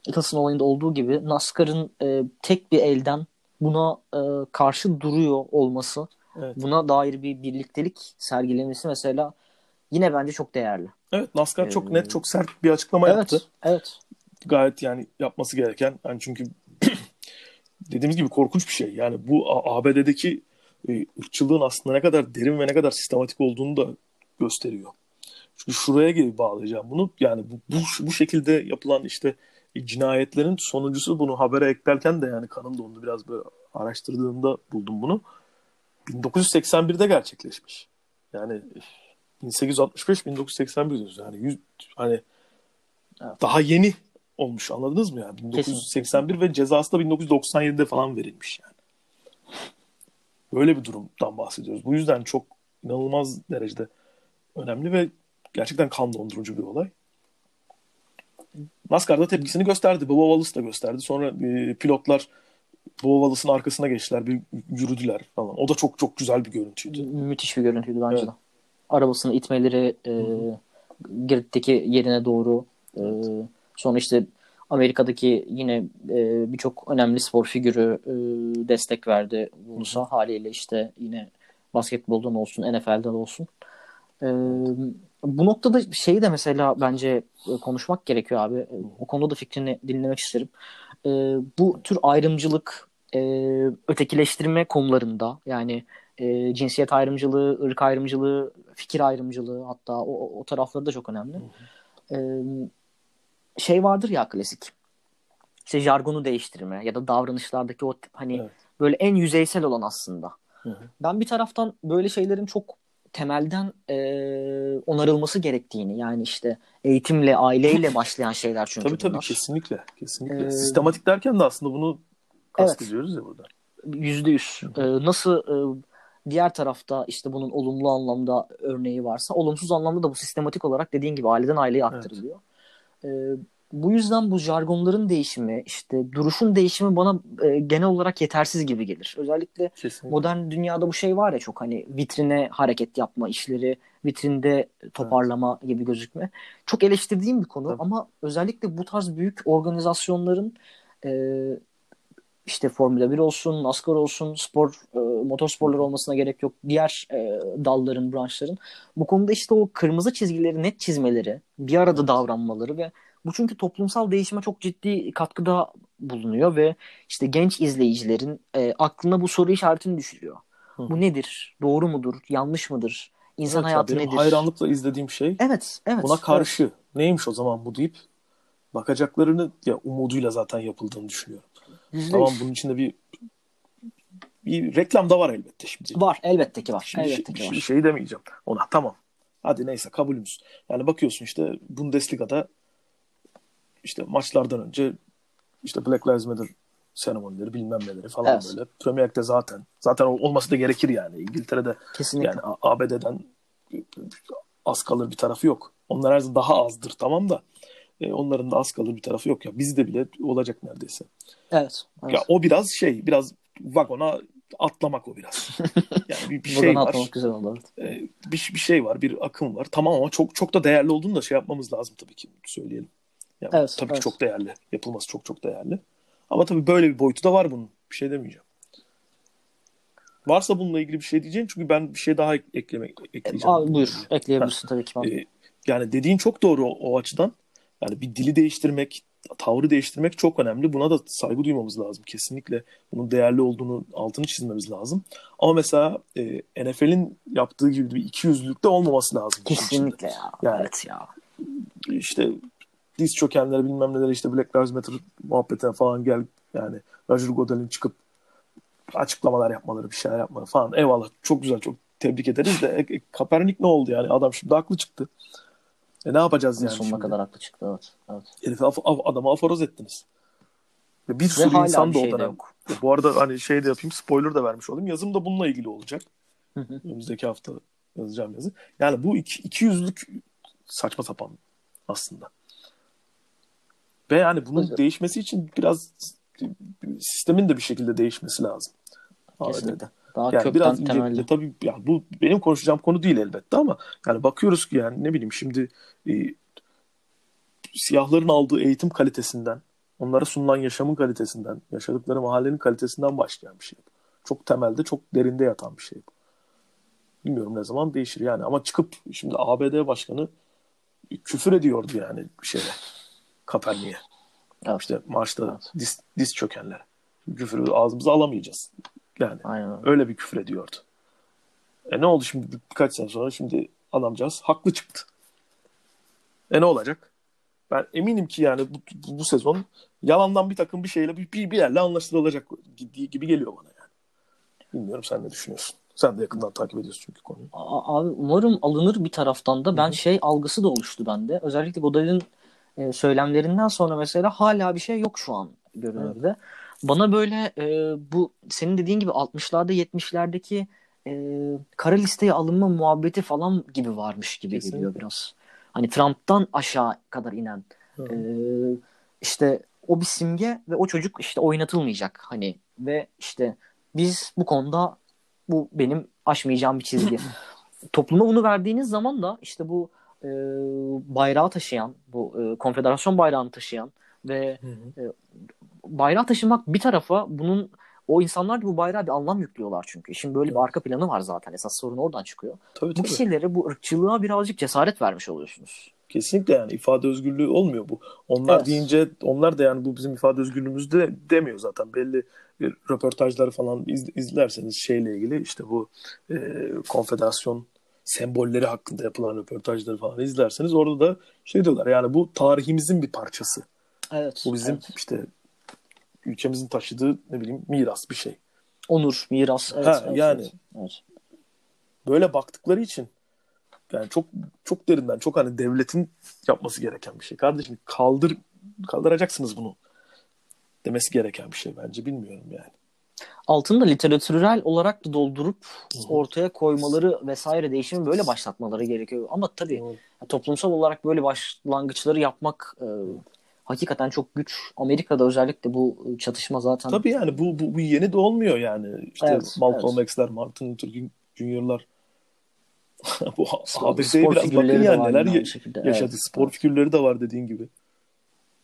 Eccleston olayında olduğu gibi NASCAR'ın e, tek bir elden buna e, karşı duruyor olması evet. buna dair bir birliktelik sergilemesi mesela yine bence çok değerli. Evet NASCAR ee, çok net çok sert bir açıklama evet, yaptı. Evet. Gayet yani yapması gereken yani çünkü dediğimiz gibi korkunç bir şey. Yani bu ABD'deki ırkçılığın aslında ne kadar derin ve ne kadar sistematik olduğunu da gösteriyor. Şuraya gibi bağlayacağım bunu. Yani bu, bu, bu şekilde yapılan işte cinayetlerin sonuncusu bunu habere eklerken de yani kanım dondu biraz böyle araştırdığımda buldum bunu. 1981'de gerçekleşmiş. Yani 1865-1981 diyoruz. Yani yüz, hani evet. daha yeni olmuş anladınız mı yani? 1981 Kesinlikle. ve cezası da 1997'de falan verilmiş yani. Böyle bir durumdan bahsediyoruz. Bu yüzden çok inanılmaz derecede önemli ve gerçekten kan dondurucu bir olay. NASCAR'da tepkisini gösterdi. Bubba Wallace da gösterdi. Sonra e, pilotlar Bubba Wallace'ın arkasına geçtiler. Bir yürüdüler falan. O da çok çok güzel bir görüntüydü. Müthiş bir görüntüydü bence evet. de. Arabasını itmeleri e, grid'deki yerine doğru e, sonra işte Amerika'daki yine e, birçok önemli spor figürü e, destek verdi Wallace'a. Haliyle işte yine basketboldan olsun, NFL'den olsun. E, bu noktada şeyi de mesela bence e, konuşmak gerekiyor abi. O konuda da fikrini dinlemek isterim. E, bu tür ayrımcılık, e, ötekileştirme konularında yani e, cinsiyet ayrımcılığı, ırk ayrımcılığı, fikir ayrımcılığı hatta o, o tarafları da çok önemli. E, şey vardır ya klasik. İşte jargonu değiştirme ya da davranışlardaki o hani evet. böyle en yüzeysel olan aslında. Hı hı. Ben bir taraftan böyle şeylerin çok temelden e, onarılması gerektiğini yani işte eğitimle aileyle başlayan şeyler çünkü tabii bunlar. tabii kesinlikle kesinlikle ee, sistematik derken de aslında bunu kastediyoruz evet. ya burada yüzde yüz nasıl e, diğer tarafta işte bunun olumlu anlamda örneği varsa olumsuz anlamda da bu sistematik olarak dediğin gibi aileden aileye aktarılıyor evet. Bu yüzden bu jargonların değişimi, işte duruşun değişimi bana e, genel olarak yetersiz gibi gelir. Özellikle Kesinlikle. modern dünyada bu şey var ya çok hani vitrine hareket yapma işleri, vitrinde toparlama evet. gibi gözükme. Çok eleştirdiğim bir konu Tabii. ama özellikle bu tarz büyük organizasyonların e, işte Formula 1 olsun, NASCAR olsun, spor, e, motorsporlar olmasına gerek yok. Diğer e, dalların, branşların bu konuda işte o kırmızı çizgileri net çizmeleri, bir arada davranmaları ve bu çünkü toplumsal değişime çok ciddi katkıda bulunuyor ve işte genç izleyicilerin e, aklına bu soru işaretini düşürüyor. Hı. Bu nedir? Doğru mudur? Yanlış mıdır? İnsan evet, hayatı nedir? Hayranlıkla izlediğim şey. Evet, evet. Buna karşı evet. neymiş o zaman bu deyip bakacaklarını ya umuduyla zaten yapıldığını düşünüyorum. %100. Tamam bunun içinde bir bir reklam da var elbette şimdi. Var elbette ki var. Şimdi elbette şey, ki var. şey demeyeceğim ona tamam. Hadi neyse kabulümüz. Yani bakıyorsun işte Bundesliga'da işte maçlardan önce işte Black Lives Matter seremonileri bilmem neleri falan evet. böyle. Premier League'de zaten zaten olması da gerekir yani. İngiltere'de Kesinlikle. yani ABD'den az kalır bir tarafı yok. Onlar her zaman daha azdır tamam da e, onların da az kalır bir tarafı yok ya. Bizde bile olacak neredeyse. Evet, evet. Ya o biraz şey biraz vagona atlamak o biraz. Yani bir, bir şey var. güzel oldu. E, bir, bir şey var, bir akım var. Tamam ama çok çok da değerli olduğunu da şey yapmamız lazım tabii ki söyleyelim. Yani evet, tabii evet. ki çok değerli. Yapılması çok çok değerli. Ama tabii böyle bir boyutu da var bunun. Bir şey demeyeceğim. Varsa bununla ilgili bir şey diyeceğim çünkü ben bir şey daha eklemek ekleyeceğim. Abi buyur. Ekleyebilirsin tabii ki. Ee, yani dediğin çok doğru o, o açıdan. Yani bir dili değiştirmek, tavrı değiştirmek çok önemli. Buna da saygı duymamız lazım. Kesinlikle bunun değerli olduğunu altını çizmemiz lazım. Ama mesela e, NFL'in yaptığı gibi bir iki yüzlülükte olmaması lazım. Kesinlikle ya. Yani, evet ya. İşte diz çökenlere bilmem neler işte Black Lives Matter muhabbetine falan gel yani Roger Goodell'in çıkıp açıklamalar yapmaları bir şeyler yapmaları falan eyvallah çok güzel çok tebrik ederiz de e, e, Kaepernick ne oldu yani adam şimdi haklı çıktı. E ne yapacağız yani Sonuna şimdi? kadar haklı çıktı evet. evet. Herifi af, af, adamı aforoz ettiniz. Ve bir Ve sürü insan da o şey dönem. Bu arada hani şey de yapayım spoiler da vermiş olayım. Yazım da bununla ilgili olacak. Hı hı. Önümüzdeki hafta yazacağım yazı. Yani bu iki, iki yüzlük saçma sapan aslında. Ve yani bunun Evet. değişmesi için biraz sistemin de bir şekilde değişmesi lazım. Kesinlikle. Daha Yani biraz ince, temelli. tabii ya bu benim konuşacağım konu değil elbette ama yani bakıyoruz ki yani ne bileyim şimdi e, siyahların aldığı eğitim kalitesinden, onlara sunulan yaşamın kalitesinden, yaşadıkları mahallenin kalitesinden başlayan bir şey. Çok temelde, çok derinde yatan bir şey. bu. Bilmiyorum ne zaman değişir yani ama çıkıp şimdi ABD başkanı küfür ediyordu yani bir şeye. Kaepernick'e. Evet. İşte marşta Evet. diz, diz çökenlere. Küfürü ağzımıza alamayacağız. Yani Aynen öyle. Bir küfür ediyordu. E ne oldu şimdi bir- birkaç sene sonra şimdi adamcağız haklı çıktı. E ne olacak? Ben eminim ki yani bu, bu, bu sezon yalandan bir takım bir şeyle bir, bir, bir yerle anlaşılacak gibi, geliyor bana yani. Bilmiyorum sen ne düşünüyorsun? Sen de yakından takip ediyorsun çünkü konuyu. Abi umarım alınır bir taraftan da. Ben şey algısı da oluştu bende. Özellikle Godal'in e, söylemlerinden sonra mesela hala bir şey yok şu an görünürde. Bana böyle e, bu senin dediğin gibi 60'larda 70'lerdeki e, kara listeye alınma muhabbeti falan gibi varmış gibi Kesinlikle. geliyor biraz. Hani Trump'tan aşağı kadar inen. Hı. E, işte o bir simge ve o çocuk işte oynatılmayacak hani ve işte biz bu konuda bu benim aşmayacağım bir çizgi. Topluma bunu verdiğiniz zaman da işte bu e, bayrağı taşıyan, bu e, konfederasyon bayrağını taşıyan ve bayrağı taşımak bir tarafa bunun o insanlar da bu bayrağa bir anlam yüklüyorlar çünkü. Şimdi böyle bir arka planı var zaten. Esas sorun oradan çıkıyor. Tabii Bu tabii. kişilere bu ırkçılığa birazcık cesaret vermiş oluyorsunuz. Kesinlikle yani ifade özgürlüğü olmuyor bu. Onlar Evet. deyince onlar da yani bu bizim ifade özgürlüğümüz de demiyor zaten. Belli röportajları falan iz- izlerseniz şeyle ilgili işte bu e, konfederasyon sembolleri hakkında yapılan röportajları falan izlerseniz orada da şey diyorlar yani bu tarihimizin bir parçası. Evet. Bu bizim evet. işte ülkemizin taşıdığı ne bileyim miras bir şey. onur, miras. Evet, Ha, evet, yani. evet, evet. Böyle baktıkları için yani çok çok derinden çok hani devletin yapması gereken bir şey. Kardeşim kaldır kaldıracaksınız bunu demesi gereken bir şey bence bilmiyorum yani. Altını da literatürel olarak da doldurup ortaya koymaları vesaire değişimi böyle başlatmaları gerekiyor. Ama tabii toplumsal olarak böyle başlangıçları yapmak e, hakikaten çok güç. Amerika'da özellikle bu çatışma zaten Tabii yani bu, bu, bu yeni de olmuyor yani. İşte Evet, Malcolm X'ler, Martin Luther King Jr.'lar bu ABD'ye biraz bakın yani neler ya- şekilde. yaşadı. Evet, Spor evet. figürleri de var dediğin gibi.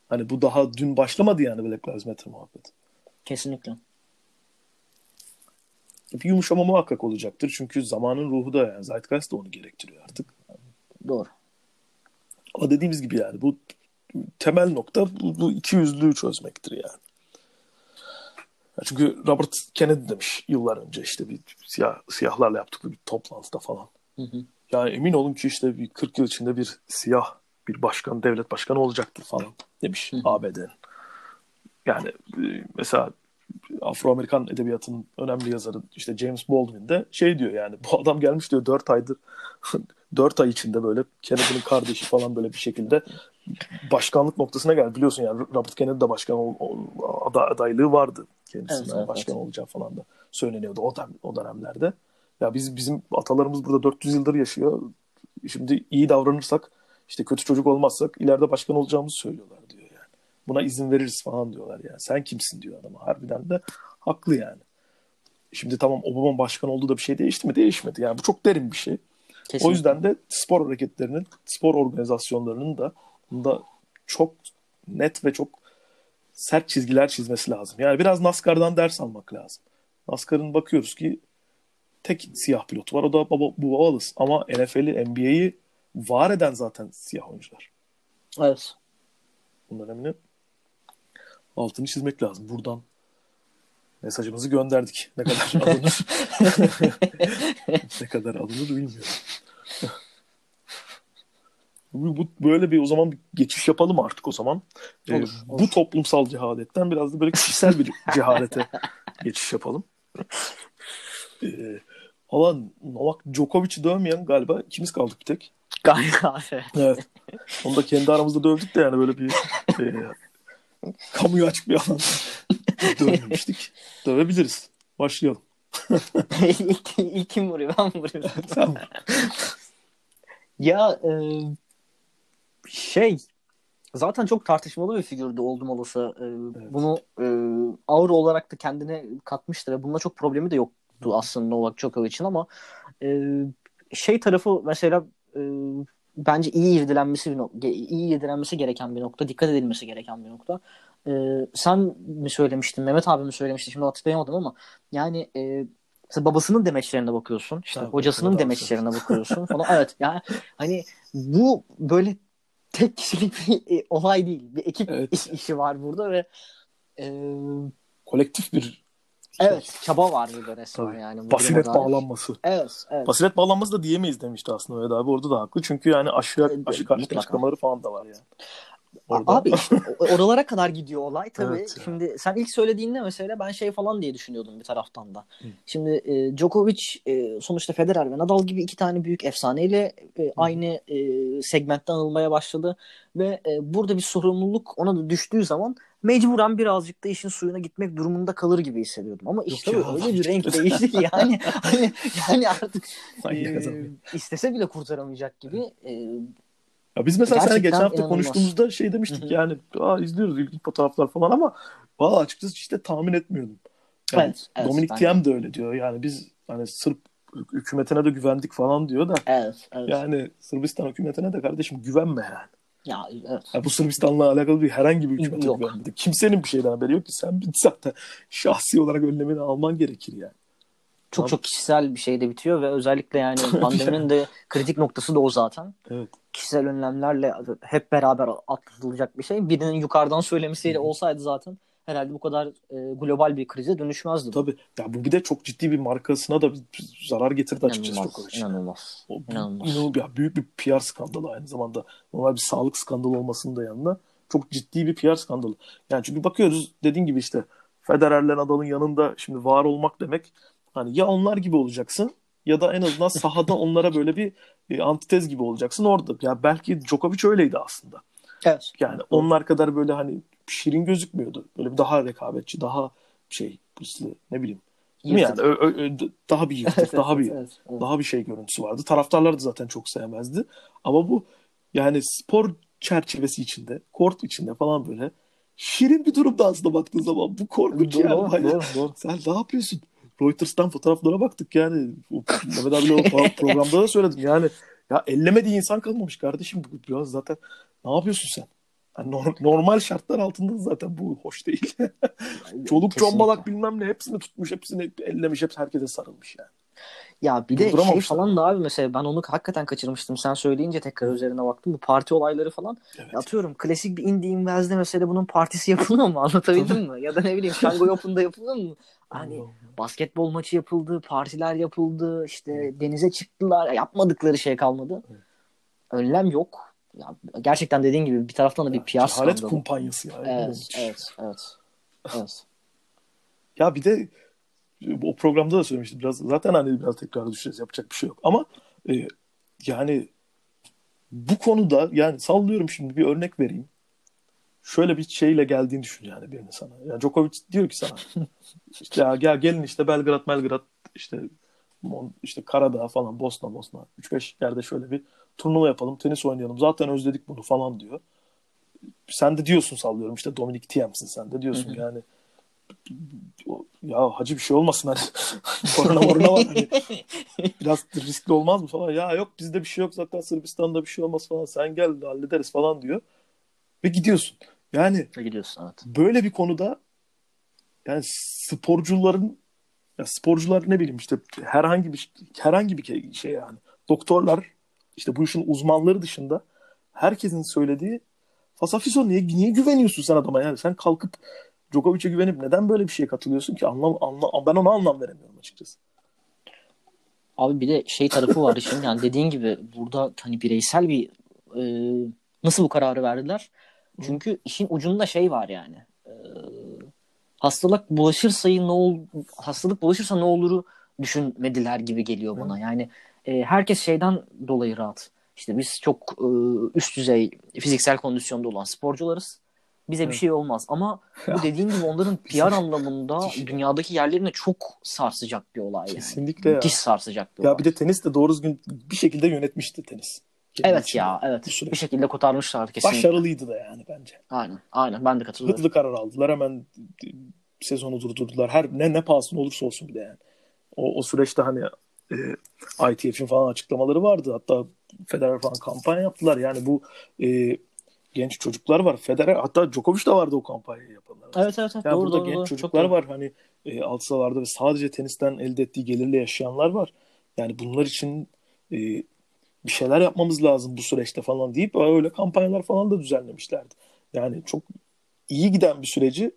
Hani bu daha dün başlamadı yani Black Lives Matter muhabbeti. Kesinlikle. Bir yumuşama muhakkak olacaktır. Çünkü zamanın ruhu da yani Zeitgeist de onu gerektiriyor artık. Doğru. Ama dediğimiz gibi yani bu temel nokta bu, bu iki yüzlüğü çözmektir yani. Ya Çünkü Robert Kennedy demiş yıllar önce işte bir siyah, siyahlarla yaptıkları bir toplantıda falan. Hı hı. Yani emin olun ki işte bir 40 yıl içinde bir siyah bir başkan, devlet başkanı olacaktır falan demiş. ABD'nin. Yani e, mesela Afro-Amerikan edebiyatının önemli yazarı işte James Baldwin de şey diyor yani bu adam gelmiş diyor 4 aydır 4 ay içinde böyle Kennedy'nin kardeşi falan böyle bir şekilde başkanlık noktasına geldi. Biliyorsun yani Robert Kennedy de başkan ol, ol- ada- adaylığı vardı kendisine Evet, evet, başkan olacağı falan da söyleniyordu o, dönem, o dönemlerde. Ya biz bizim atalarımız burada 400 yıldır yaşıyor. Şimdi iyi davranırsak işte kötü çocuk olmazsak ileride başkan olacağımızı söylüyorlar diyor. Buna izin veririz falan diyorlar yani. Sen kimsin diyor adama. Harbiden de haklı yani. Şimdi tamam Obama başkan oldu da bir şey değişti mi? Değişmedi. Yani bu çok derin bir şey. Kesinlikle. O yüzden de spor hareketlerinin, spor organizasyonlarının da bunda çok net ve çok sert çizgiler çizmesi lazım. Yani biraz NASCAR'dan ders almak lazım. NASCAR'ın bakıyoruz ki tek siyah pilot var. O da Baba, bu Wallace. Ama NFL'i, NBA'yi var eden zaten siyah oyuncular. Evet. Bunun önemini altını çizmek lazım. Buradan mesajımızı gönderdik. Ne kadar alınır ne kadar alınır bilmiyorum. bu, bu- böyle bir o zaman bir geçiş yapalım artık o zaman. Ee, Olur, Bu olur. toplumsal cehaletten biraz da böyle kişisel bir cehalete geçiş yapalım. Ee, Valla Novak Djokovic'i dövmeyen galiba ikimiz kaldık bir tek. Galiba evet. Evet. Onu da kendi aramızda dövdük de yani böyle bir e, kamuya açık bir alanda dövmemiştik. Dövebiliriz. Başlayalım. ilk, ilk kim vuruyor? Ben mi vuruyorum? Tamam. Ya e, şey zaten çok tartışmalı bir figürdü oldum olası. E, Evet. Bunu e, ağır olarak da kendine katmıştı ve bununla çok problemi de yoktu aslında Novak Djokovic'in ama e, şey tarafı mesela e, bence iyi irdelenmesi bir nok- ge- iyi irdelenmesi gereken bir nokta, dikkat edilmesi gereken bir nokta. E, sen mi söylemiştin, Mehmet abi mi söylemişti şimdi hatırlayamadım ama yani e, mesela babasının demeçlerine bakıyorsun, işte Tabii, hocasının demeçlerine bakıyorsun falan. Evet yani hani bu böyle tek kişilik bir e, olay değil. Bir ekip Evet. iş- işi var burada ve e, Kolektif bir evet çaba var burada resmen Tabii. yani. bu basiret bağlanması. Evet, evet. Basiret bağlanması da diyemeyiz demişti aslında Mehmet abi. Orada da haklı. Çünkü yani aşı, Evet, aşı karşıtı açıklamaları falan da var yani. Orada. Abi işte oralara kadar gidiyor olay tabii. Evet. Şimdi sen ilk söylediğinde mesela ben şey falan diye düşünüyordum bir taraftan da. Hı. Şimdi e, Djokovic e, sonuçta Federer ve Nadal gibi iki tane büyük efsaneyle e, aynı e, segmentte anılmaya başladı ve e, burada bir sorumluluk ona da düştüğü zaman mecburen birazcık da işin suyuna gitmek durumunda kalır gibi hissediyordum. Ama işte ya, öyle bir renk değişti ki yani hani, yani artık e, istese bile kurtaramayacak gibi e, Ya biz mesela Gerçekten geçen hafta inanılmaz. konuştuğumuzda şey demiştik Hı hı. yani Aa, izliyoruz ilginç fotoğraflar falan ama valla açıkçası işte tahmin etmiyordum. Yani Evet, evet, Dominik. Thiem de öyle diyor. Yani biz hani Sırp hükümetine de güvendik falan diyor da evet, evet. yani Sırbistan hükümetine de kardeşim güvenme yani. Ya evet. Ya bu Sırbistan'la alakalı bir herhangi bir hükümete Yok. güvenmedik. Kimsenin bir şeyden haberi yok ki. Sen bir zaten şahsi olarak önlemini alman gerekir yani. Çok Tamam. çok kişisel bir şeyde bitiyor ve özellikle yani pandeminin de kritik noktası da o zaten. Evet. Kişisel önlemlerle hep beraber atlatılacak bir şey. Birinin yukarıdan söylemesiyle olsaydı zaten herhalde bu kadar e, global bir krize dönüşmezdi. Tabii. Ya bu bir de çok ciddi bir markasına da zarar getirdi açıkçası İnanılmaz, Djokovic. inanılmaz. O İnanılmaz. inanılmaz. Ya büyük bir PR skandalı aynı zamanda. Normal bir sağlık skandalı olmasının da yanında çok ciddi bir PR skandalı. Yani çünkü bakıyoruz dediğin gibi işte Federer'le Nadal'ın yanında şimdi var olmak demek hani ya onlar gibi olacaksın ya da en azından sahada onlara böyle bir e, antitez gibi olacaksın orada. Ya belki Djokovic öyleydi aslında. Evet. Yani onlar kadar böyle hani şirin gözükmüyordu. Böyle bir daha rekabetçi, daha şey ne bileyim. Değil mi yani? Ö- ö- ö- daha bir yırtık, daha bir evet, evet. daha bir şey görüntüsü vardı. Taraftarlar da zaten çok sevmezdi. Ama bu yani spor çerçevesi içinde, kort içinde falan böyle şirin bir durumda aslında baktığın zaman. Bu korkunç Doğru, yani. doğru, doğru. Sen ne yapıyorsun? Reuters'tan fotoğraflara baktık yani. Mehmet abiyle o pro- programda da söyledim. Yani ya ellemediği insan kalmamış kardeşim. Biraz zaten ne yapıyorsun sen? Yani nor- normal şartlar altında zaten bu hoş değil. Çoluk çombalak bilmem ne hepsini tutmuş, hepsini ellemiş, hepsi herkese sarılmış yani. Ya bir de şey falan da abi mesela ben onu hakikaten kaçırmıştım. Sen söyleyince tekrar üzerine baktım. Bu parti olayları falan. Evet. Atıyorum klasik bir indie invezde mesela bunun partisi yapılıyor mu? Anlatabildim mi? Ya da ne bileyim Shanghai Open'da yapılıyor mu? Hani basketbol maçı yapıldı, partiler yapıldı, işte denize çıktılar. Yapmadıkları şey kalmadı. Evet. Önlem yok. Ya gerçekten dediğin gibi bir taraftan da bir PR Cehalet skandalı. kumpanyası ya. Evet, Hiç- evet, evet. Evet. Ya bir de o programda da söylemiştim biraz. Zaten hani biraz tekrar düşeceğiz. Yapacak bir şey yok. Ama e, yani bu konuda yani sallıyorum şimdi bir örnek vereyim. Şöyle bir şeyle geldiğini düşün yani birini sana. Yani Djokovic diyor ki sana işte ya gel gelin işte Belgrad Belgrad işte işte Karadağ falan Bosna Bosna 3-5 yerde şöyle bir turnuva yapalım tenis oynayalım zaten özledik bunu falan diyor. Sen de diyorsun sallıyorum işte Dominik Thiem'sin sen de diyorsun yani ya hacı bir şey olmasın hani korona morona var. Hani biraz riskli olmaz mı falan. Ya yok bizde bir şey yok zaten. Sırbistan'da bir şey olmaz falan. Sen gel hallederiz falan diyor. Ve gidiyorsun. Yani Gidiyorsun evet. böyle bir konuda yani sporcuların ya sporcular ne bileyim işte herhangi bir herhangi bir şey yani doktorlar işte bu işin uzmanları dışında herkesin söylediği fasafiso niye niye güveniyorsun sen adama yani sen kalkıp Djokovic'e güvenip neden böyle bir şeye katılıyorsun ki anlam, anlam ben ona anlam veremiyorum açıkçası. Abi bir de şey tarafı var işin yani dediğin gibi burada hani bireysel bir e, nasıl bu kararı verdiler? Çünkü işin ucunda şey var yani. E, hastalık bulaşırsa ne ol hastalık bulaşırsa ne oluru düşünmediler gibi geliyor bana. Yani e, herkes şeyden dolayı rahat. İşte biz çok e, üst düzey fiziksel kondisyonda olan sporcularız. Bize Evet. bir şey olmaz. Ama bu dediğin gibi onların PR anlamında dünyadaki yerlerini çok sarsacak bir olay yani. Kesinlikle ya. Müthiş sarsacak bir Ya olay. bir de tenis de doğru düzgün bir şekilde yönetmişti tenis. Kendi Evet ya evet. Süreç. Bir şekilde kotarmışlar kesinlikle. Başarılıydı da yani bence. Aynen. Aynen ben de katılıyorum. Hızlı karar aldılar. Hemen sezonu durdurdular. Her ne ne pahasına olursa olsun bir de yani. O, o süreçte hani e, ITF'in falan açıklamaları vardı. Hatta Federer falan kampanya yaptılar. Yani bu e, genç çocuklar var. Federer hatta Djokovic de vardı o kampanyayı yapanlar. Evet evet, evet. Yani doğru burada doğru. genç doğru. Çok çocuklar doğru. var hani e, alt sahalarda ve sadece tenisten elde ettiği gelirle yaşayanlar var. Yani bunlar için e, bir şeyler yapmamız lazım bu süreçte falan deyip öyle kampanyalar falan da düzenlemişlerdi. Yani çok iyi giden bir süreci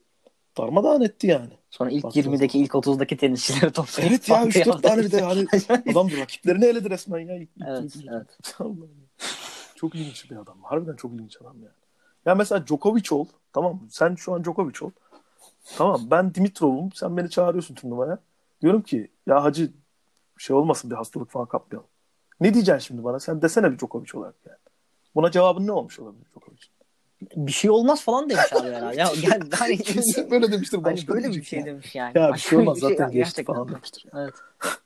darmadağın etti yani. Sonra ilk Baktığınız 20'deki ilk 30'daki tenisçileri toplayıp Evet ya tahtaya 3-4 tane bir de hani adam rakiplerini eledi resmen ya. İlk- Evet, evet. Çok ilginç bir adam. Harbiden çok ilginç adam yani. Ya mesela Djokovic ol. Tamam mı? Sen şu an Djokovic ol. Tamam ben Dimitrov'um. Sen beni çağırıyorsun turnuvaya. Diyorum ki ya hacı şey olmasın bir hastalık falan kapmayalım. Ne diyeceksin şimdi bana? Sen desene bir Djokovic olarak yani. Buna cevabın ne olmuş olabilir Djokovic? Bir şey olmaz falan demiş abi herhalde. Ya gel hani, Kesin böyle demiştir. hani böyle bir şey yani. demiş yani. Ya bir şey olmaz bir zaten ya, geçti gerçekten. falan demiştir. Yani. Evet.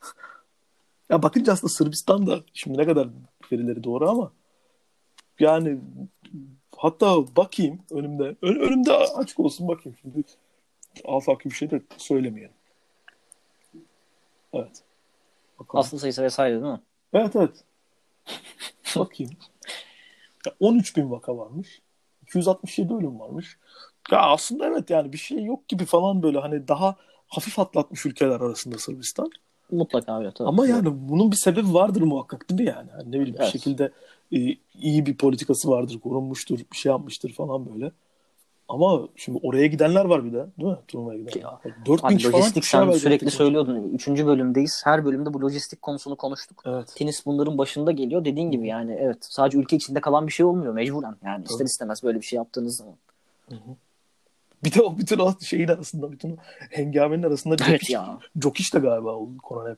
Ya bakınca aslında Sırbistan da şimdi ne kadar verileri doğru ama yani hatta bakayım önümde ön- önümde açık olsun bakayım şimdi afaki bir şey de söylemeyelim. Evet. Bakalım. Hasta sayısı vesaire değil mi? Evet evet. bakayım. Ya 13 bin vaka varmış. 267 ölüm varmış. Ya aslında evet yani bir şey yok gibi falan böyle hani daha hafif atlatmış ülkeler arasında Sırbistan. Mutlaka öyle tabii. Ama yani bunun bir sebebi vardır muhakkak değil mi yani? Hani ne bileyim bir Evet. şekilde e, iyi bir politikası vardır, korunmuştur, bir şey yapmıştır falan böyle. Ama şimdi oraya gidenler var bir de değil mi? Turnuvaya gidenler. Ya, 4 bin Abi lojistik sen sürekli söylüyordun. Üçüncü bölümdeyiz. Her bölümde bu lojistik konusunu konuştuk. Evet. Tenis bunların başında geliyor. Dediğin gibi yani evet sadece ülke içinde kalan bir şey olmuyor mecburen. Yani ister Tabii. istemez böyle bir şey yaptığınız zaman. Bir de o bütün o şeyin arasında, bütün o hengamenin arasında Evet Jokic, ya. Jokic de galiba o koronaya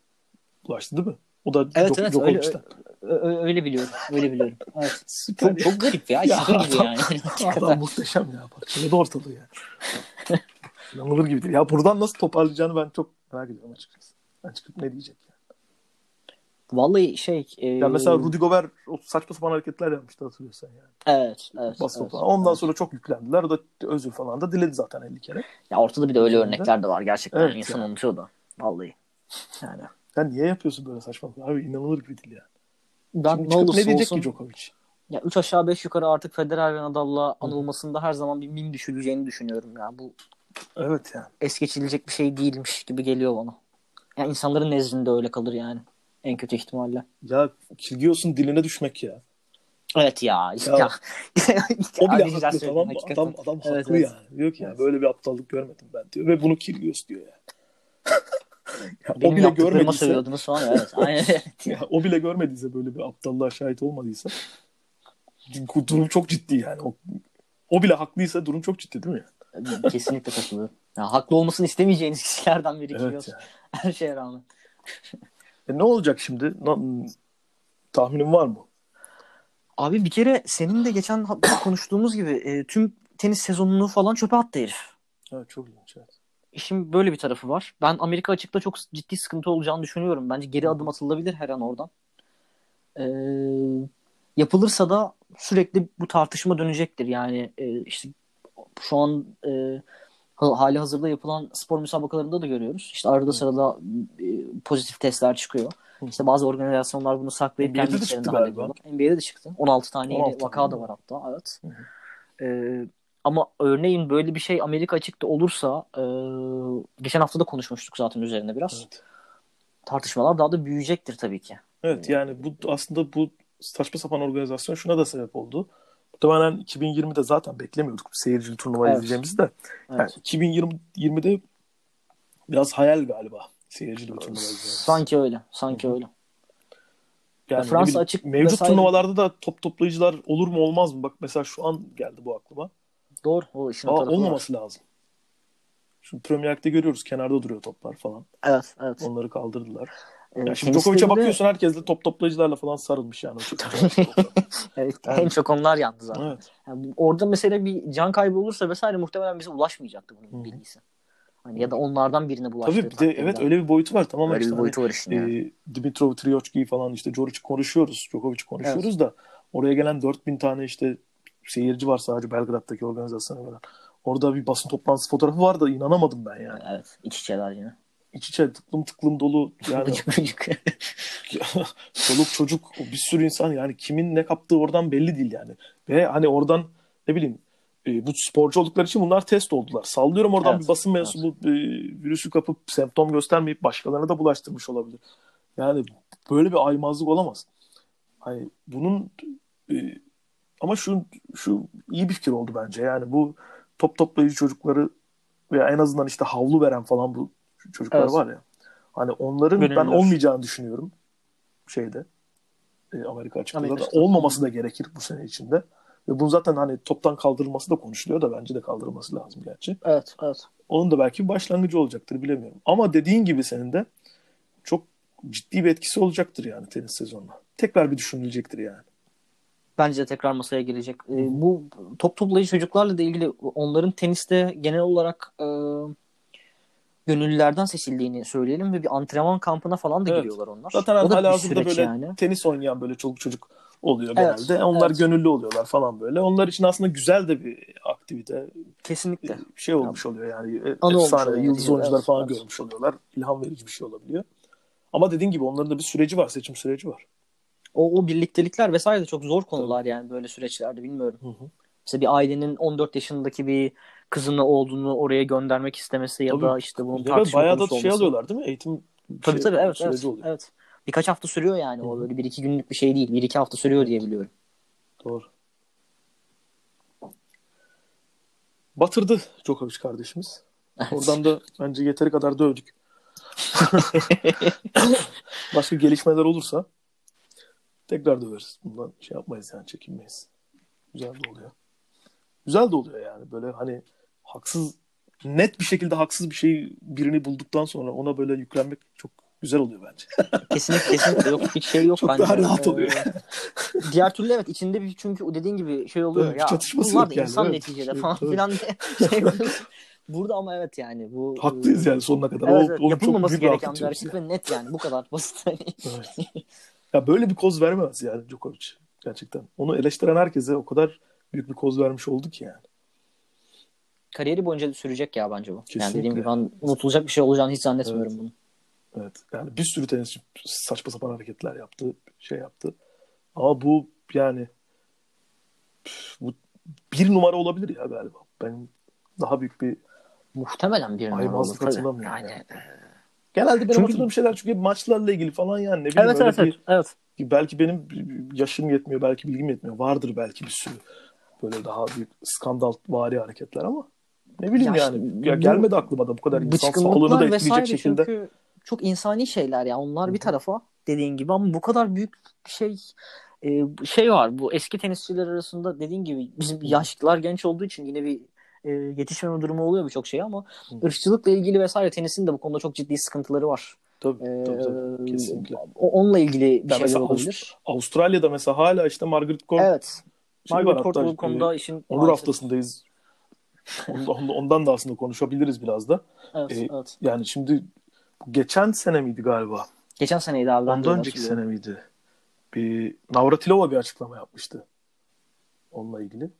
bulaştı değil mi? O da Evet Djok- evet öyle, Djokovic'ten. ö- ö- öyle biliyorum. Öyle biliyorum. Evet. Süper Çok, ya. çok garip ya. Ya Şaka gibi adam- yani. Adam muhteşem ya. Parçaladı ortalığı ya. İnanılır gibi değil. Ya buradan nasıl toparlayacağını ben çok merak ediyorum açıkçası. Ben çıkıp ne diyecek yani. Vallahi şey. E, Ya mesela Rudy Gobert o saçma sapan hareketler yapmıştı hatırlıyorsan yani. Evet. evet, Baston evet. falan. Ondan sonra çok yüklendiler. O da özür falan da diledi zaten 50 kere. Ya ortada bir de öyle örnekler de var gerçekten. Evet İnsan ya. unutuyor da. Vallahi. Yani. Ya niye yapıyorsun böyle saçma? Abi inanılır gibi değil yani. Ben Şimdi ne olursa ne diyecek olsun ki Djokovic? ya 3 aşağı 5 yukarı artık Federer ve Nadal'la anılmasında her zaman bir mim düşüleceğini düşünüyorum ya. Bu Evet yani. es geçilecek bir şey değilmiş gibi geliyor bana. Ya insanların nezdinde öyle kalır yani. En kötü ihtimalle. Ya Kyrgios'un diline düşmek ya. Evet ya. Ya, ya. O bile haklı tamam mı? Adam, adam Evet, haklı evet. yani. Diyor ki ya Evet. böyle bir aptallık görmedim ben diyor. Ve bunu Kyrgios diyor yani. ya Benim o bile görmediyse falan. Evet. Aynen. ya, o bile görmediyse böyle bir aptallığa şahit olmadıysa durum çok ciddi yani. O, o bile haklıysa durum çok ciddi değil mi? Kesinlikle katılıyorum. Ya, haklı olmasını istemeyeceğiniz kişilerden biri Evet. Her şeye rağmen. E ne olacak şimdi? Tahminin var mı? Abi bir kere senin de geçen konuştuğumuz gibi e, tüm tenis sezonunu falan çöpe attı herif. Evet çok ilginç. Evet. İşin böyle bir tarafı var. Ben Amerika açıkta çok ciddi sıkıntı olacağını düşünüyorum. Bence geri adım atılabilir her an oradan. Ee, yapılırsa da sürekli bu tartışma dönecektir. Yani e, işte şu an e, hali hazırda yapılan spor müsabakalarında da görüyoruz. İşte arada sırada e, pozitif testler çıkıyor. Hı. İşte bazı organizasyonlar bunu saklayıp NBA'de de çıktı galiba. NBA'de de çıktı. 16 tane 16 yeni vaka da var hatta. Evet. Hı Ee, ama örneğin böyle bir şey Amerika açıkta olursa e, geçen hafta da konuşmuştuk zaten üzerine biraz. Evet. Tartışmalar daha da büyüyecektir tabii ki. Evet yani bu aslında bu saçma sapan organizasyon şuna da sebep oldu. Muhtemelen 2020'de zaten beklemiyorduk seyircili turnuva Evet. izleyeceğimizi de. Evet. Yani 2020'de biraz hayal galiba seyircili bir turnuva izleyeceğimiz. Sanki öyle. Sanki öyle. Yani Fransa bileyim, açık mevcut vesaire- turnuvalarda da top toplayıcılar olur mu olmaz mı? Bak mesela şu an geldi bu aklıma. Doğru. O işin Aa, o tarafı var. olmaması lazım. Şu Premier Lig'de görüyoruz kenarda duruyor toplar falan. Evet, evet. Onları kaldırdılar. Ee, Ya şimdi Djokovic'e bakıyorsun herkes de top toplayıcılarla falan sarılmış yani. Güzel. Evet, Yani- En çok onlar yandı zaten. evet. Yani orada mesela bir can kaybı olursa vesaire muhtemelen bize ulaşmayacaktı bunun Hı. bilgisi. Hani ya da onlardan birine bulaştığı Tabii bir de evet öyle bir boyutu var tamam Öyle işte bir hani, boyutu var işin yani. e, Dimitrov, Triyotski'yi falan işte Djoric konuşuyoruz. Djokovic konuşuyoruz da oraya gelen 4000 tane işte seyirci var sadece Belgrad'daki organizasyona göre. Orada bir basın toplantısı fotoğrafı var da inanamadım ben yani. Evet, iç içeler yine. İç içe tıklım tıklım dolu yani Bıcık bıcık. çoluk çocuk bir sürü insan yani kimin ne kaptığı oradan belli değil yani. Ve hani oradan ne bileyim e, bu sporcu oldukları için bunlar test oldular. Sallıyorum oradan Evet, bir basın mensubu e, virüsü kapıp semptom göstermeyip başkalarına da bulaştırmış olabilir. Yani böyle bir aymazlık olamaz. Hani bunun e, ama şu şu iyi bir fikir oldu bence. Yani bu top toplayıcı çocukları veya en azından işte havlu veren falan bu çocuklar Evet. var ya. Hani onların ben Gönüllüler. olmayacağını düşünüyorum şeyde e, Amerika açıklarında Amerika olmaması da gerekir bu sene içinde. Ve bunun zaten hani toptan kaldırılması da konuşuluyor da bence de kaldırılması lazım gerçi. evet, evet. Onun da belki başlangıcı olacaktır bilemiyorum. Ama dediğin gibi senin de çok ciddi bir etkisi olacaktır yani tenis sezonuna. Tekrar bir düşünülecektir yani. Bence de tekrar masaya gelecek. Ee, bu top toplayıcı çocuklarla da ilgili onların teniste genel olarak e, gönüllülerden seçildiğini söyleyelim ve bir antrenman kampına falan da Evet. giriyorlar onlar. Zaten o hala hazırda böyle yani. tenis oynayan böyle çoluk çocuk oluyor Evet, genelde. Onlar evet. gönüllü oluyorlar falan böyle. Onlar için aslında güzel de bir aktivite. Kesinlikle. Bir şey olmuş oluyor yani. E, Anı Efsane, oluyor. yıldız Evet, oyuncular falan evet. görmüş oluyorlar. İlham verici bir şey olabiliyor. Ama dediğin gibi onların da bir süreci var. Seçim süreci var. O, o birliktelikler vesaire de çok zor konular yani böyle süreçlerde bilmiyorum. Hı hı. Mesela bir ailenin 14 yaşındaki bir kızını olduğunu oraya göndermek istemesi ya da Tabii. işte bunun tartışma bayağı da şey olması. alıyorlar değil mi? Eğitim Tabii şey- tabii evet evet, oluyor. evet. Birkaç hafta sürüyor yani o Hı hı. böyle bir iki günlük bir şey değil. Bir iki hafta sürüyor diye biliyorum. Doğru. Batırdı Djokovic kardeşimiz. Evet. Oradan da bence yeteri kadar dövdük. Başka gelişmeler olursa tekrar döveriz. Bundan şey yapmayız yani çekinmeyiz. Güzel de oluyor. Güzel de oluyor yani böyle hani haksız net bir şekilde haksız bir şey birini bulduktan sonra ona böyle yüklenmek çok güzel oluyor bence. Kesinlikle kesinlikle yok hiç şey yok Çok bence. daha rahat Ee, oluyor. diğer türlü evet içinde bir çünkü o dediğin gibi şey oluyor Evet, ya çatışması bunlar da yani, insan evet. neticede Şey, falan filan diye şey Burada ama evet yani bu Haklıyız yani sonuna kadar. Evet, O- evet, çok yapılmaması gereken bir hareket ve net yani bu kadar basit. Hani Evet. Ya böyle bir koz vermez yani Djokovic gerçekten. Onu eleştiren herkese o kadar büyük bir koz vermiş oldu ki yani. Kariyeri boyunca sürecek ya bence bu. Yani Kesinlikle. dediğim gibi ben unutulacak bir şey olacağını hiç zannetmiyorum Evet. bunu. Evet. Yani bir sürü tenisçi saçma sapan hareketler yaptı, şey yaptı. Ama bu yani bu bir numara olabilir ya galiba. Ben daha büyük bir Muhtemelen bir numara olur hatırlamıyorum. Yani, Yani. Genelde benim Çünkü- hatırladığım şeyler çünkü maçlarla ilgili falan yani ne bileyim evet, evet bir evet. belki benim yaşım yetmiyor, belki bilgim yetmiyor. Vardır belki bir sürü böyle daha büyük skandal vari hareketler ama ne bileyim Ya yani. işte Ya gelmedi aklıma da bu kadar insan sağlığını da etkileyecek şekilde. çünkü çok insani şeyler ya. Onlar bir tarafa dediğin gibi ama bu kadar büyük şey e, şey var. Bu eski tenisçiler arasında dediğin gibi bizim yaşlılar genç olduğu için yine bir e, yetişmeme durumu oluyor birçok şey ama Hı. ırkçılıkla ilgili vesaire tenisin de bu konuda çok ciddi sıkıntıları var. Tabii, Ee, tabii, tabii. Kesinlikle. onunla ilgili bir Ya şeyler mesela olabilir. Avustralya'da mesela hala işte Margaret Court Evet. Margaret var Court hatta, bu konuda e, işin onur maalesef- haftasındayız. Ondan, ondan da aslında konuşabiliriz biraz da. Evet, e, evet. Yani şimdi geçen sene miydi galiba? Geçen seneydi abi. Ondan önceki sene miydi? Bir Navratilova bir açıklama yapmıştı. Onunla ilgili.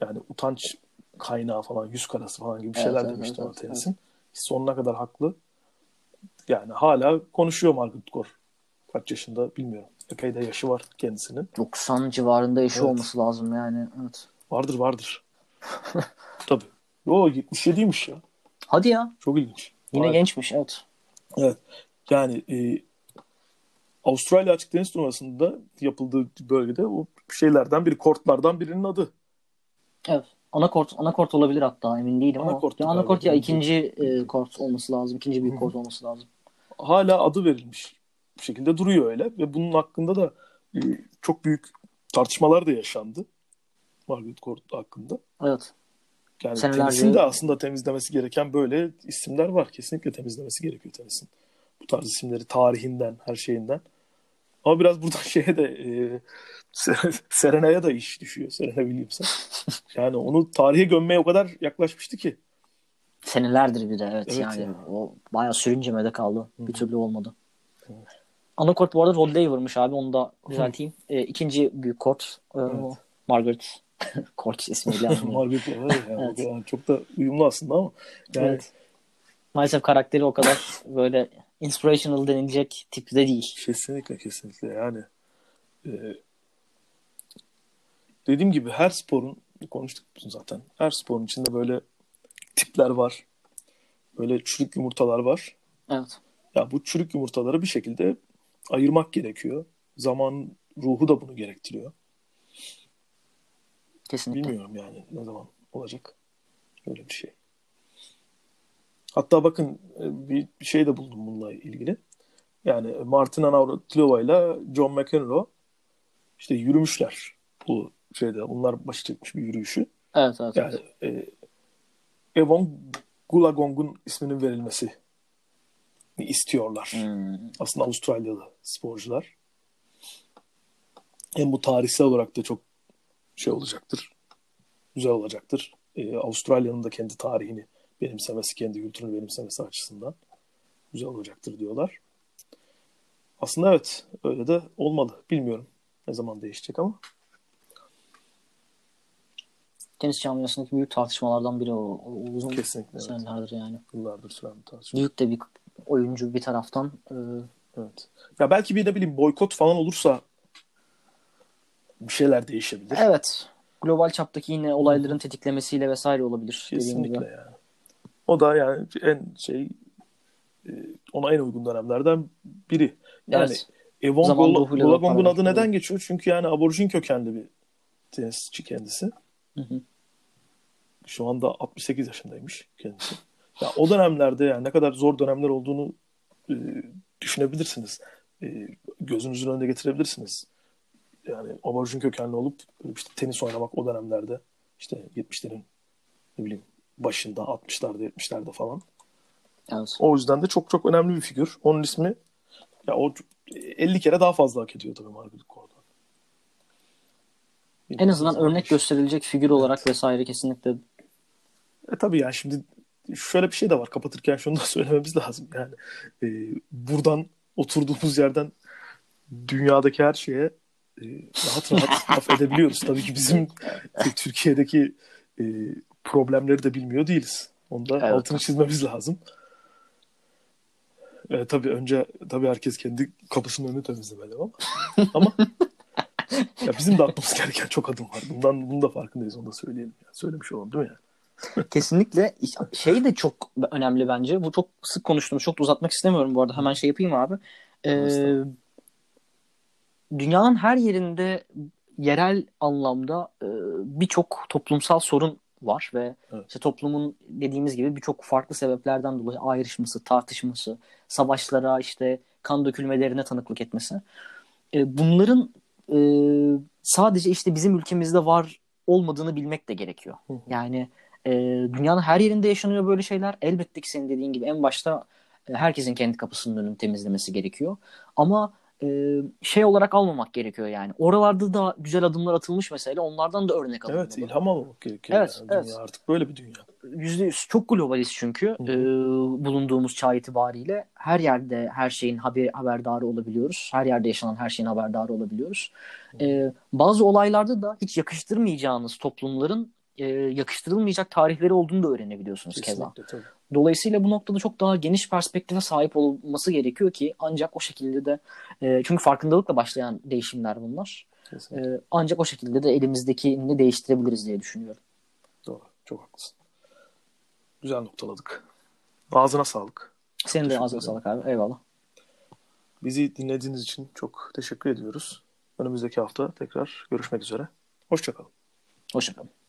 Yani utanç kaynağı falan, yüz karası falan gibi Evet, şeyler evet, demişti evet, ona evet. Sonuna kadar haklı. Yani hala konuşuyor Margaret Court. Kaç yaşında bilmiyorum. Epey de yaşı var kendisinin. 90 civarında yaşı Evet. olması lazım yani. Evet. Vardır vardır. Tabii. Yo 77'ymiş ya. Hadi ya. Çok ilginç. Yine Vay. gençmiş evet. Evet. Yani e, Avustralya Açık Deniz Turnuvası'nda yapıldığı bölgede o şeylerden biri, kortlardan birinin adı. Evet. Anakort, anakort olabilir hatta emin değilim ama. Anakort'tu Ya anakort ya ikinci e, kort olması lazım. İkinci büyük kort olması lazım. Hala adı verilmiş bir şekilde duruyor öyle ve bunun hakkında da e, çok büyük tartışmalar da yaşandı. Margaret Court hakkında. Evet. Yani Senelerce- tenisin de aslında temizlemesi gereken böyle isimler var. Kesinlikle temizlemesi gerekiyor tenisin. Bu tarz isimleri tarihinden, her şeyinden. Ama biraz buradan şeye de e, Ser- Serena'ya da iş düşüyor. Serena Williams'a. Yani onu tarihe gömmeye o kadar yaklaşmıştı ki. Senelerdir bir de evet, Evet yani. yani. O bayağı sürüncemede kaldı. Bir türlü olmadı. Anakort bu arada Rod Laver'mış abi onu da düzelteyim. E, ikinci büyük kort e, o Margaret Court ismiyle. Margaret var ya, Evet. yani çok da uyumlu aslında ama yani Evet. Maalesef karakteri o kadar böyle inspirational denilecek tipte değil. Kesinlikle kesinlikle yani e, dediğim gibi her sporun konuştuk zaten her sporun içinde böyle tipler var böyle çürük yumurtalar var Evet. ya bu çürük yumurtaları bir şekilde ayırmak gerekiyor zaman ruhu da bunu gerektiriyor Kesinlikle. bilmiyorum yani ne zaman olacak öyle bir şey hatta bakın e, bir bir şey de buldum bununla ilgili yani Martina Navratilova ile John McEnroe işte yürümüşler bu şeyde. Bunlar başı çekmiş bir yürüyüşü. Evet evet. Yani e, Evon Gulagong'un isminin verilmesi istiyorlar. Hmm. Aslında Avustralyalı sporcular. Hem bu tarihsel olarak da çok şey olacaktır. Güzel olacaktır. E, Avustralya'nın da kendi tarihini benimsemesi, kendi kültürünü benimsemesi açısından güzel olacaktır diyorlar. Aslında evet öyle de olmalı. Bilmiyorum ne zaman değişecek ama. Tenis camiasındaki büyük tartışmalardan biri o. o uzun Kesinlikle, evet. senelerdir yani. Yıllardır süren bir tartışma. Büyük de bir oyuncu bir taraftan. Ee, Evet. Ya belki bir ne bileyim boykot falan olursa bir şeyler değişebilir. evet. Global çaptaki yine olayların tetiklemesiyle vesaire olabilir. Kesinlikle yani. O da yani en şey e, ona en uygun dönemlerden biri. Yani Evet. Evon Golagong'un adı neden geçiyor? Çünkü yani aborjin kökenli bir tenisçi kendisi. Hı hı. Şu anda 68 yaşındaymış kendisi. Ya o dönemlerde yani ne kadar zor dönemler olduğunu e, düşünebilirsiniz. E, gözünüzün önünde getirebilirsiniz. Yani aborjin kökenli olup işte tenis oynamak o dönemlerde işte 70'lerin ne bileyim başında 60'larda 70'lerde falan. Evet. O yüzden de çok çok önemli bir figür. Onun ismi ya o 50 kere daha fazla hak ediyor tabii Margaret Court'dan. En azından örnek gösterilecek figür olarak vesaire kesinlikle E tabii yani şimdi şöyle bir şey de var. Kapatırken şunu da söylememiz lazım. Yani e, buradan oturduğumuz yerden dünyadaki her şeye e, rahat rahat laf edebiliyoruz. Tabii ki bizim e, Türkiye'deki e, problemleri de bilmiyor değiliz. Onda Evet. altını çizmemiz lazım. E, tabii önce tabii herkes kendi kapısının önünü temizlemeli ama ama ya bizim de atmamız gereken çok adım var. Bundan bunun da farkındayız. Onu da söyleyelim. Yani söylemiş olalım değil mi? Yani? Kesinlikle şey de çok önemli bence. Bu çok sık konuştuğumuz. Çok da uzatmak istemiyorum bu arada. Hemen şey yapayım abi. Ee, dünyanın her yerinde yerel anlamda e, birçok toplumsal sorun var ve Evet. işte toplumun dediğimiz gibi birçok farklı sebeplerden dolayı ayrışması, tartışması, savaşlara işte kan dökülmelerine tanıklık etmesi. E, bunların e, sadece işte bizim ülkemizde var olmadığını bilmek de gerekiyor. Hı hı. Yani e, dünyanın her yerinde yaşanıyor böyle şeyler. Elbette ki senin dediğin gibi en başta e, herkesin kendi kapısının önünü temizlemesi gerekiyor. Ama e, şey olarak almamak gerekiyor yani. Oralarda da güzel adımlar atılmış mesela. Onlardan da örnek alınmalı. Evet ilham almak gerekiyor. Evet, yani. evet. Dünya artık böyle bir dünya. Yüzde yüz. Çok globaliz çünkü e, bulunduğumuz çağ itibariyle. Her yerde her şeyin haber, haberdarı olabiliyoruz. Her yerde yaşanan her şeyin haberdarı olabiliyoruz. E, bazı olaylarda da hiç yakıştırmayacağınız toplumların e, yakıştırılmayacak tarihleri olduğunu da öğrenebiliyorsunuz keza. Kesinlikle tabii. Dolayısıyla bu noktada çok daha geniş perspektife sahip olması gerekiyor ki ancak o şekilde de e, çünkü farkındalıkla başlayan değişimler bunlar. Kesinlikle. E, ancak o şekilde de elimizdekini değiştirebiliriz diye düşünüyorum. Doğru. Çok haklısın. Güzel noktaladık. Ağzına sağlık. Senin de ağzına sağlık abi. Eyvallah. Bizi dinlediğiniz için çok teşekkür ediyoruz. Önümüzdeki hafta tekrar görüşmek üzere. Hoşçakalın. Hoşçakalın.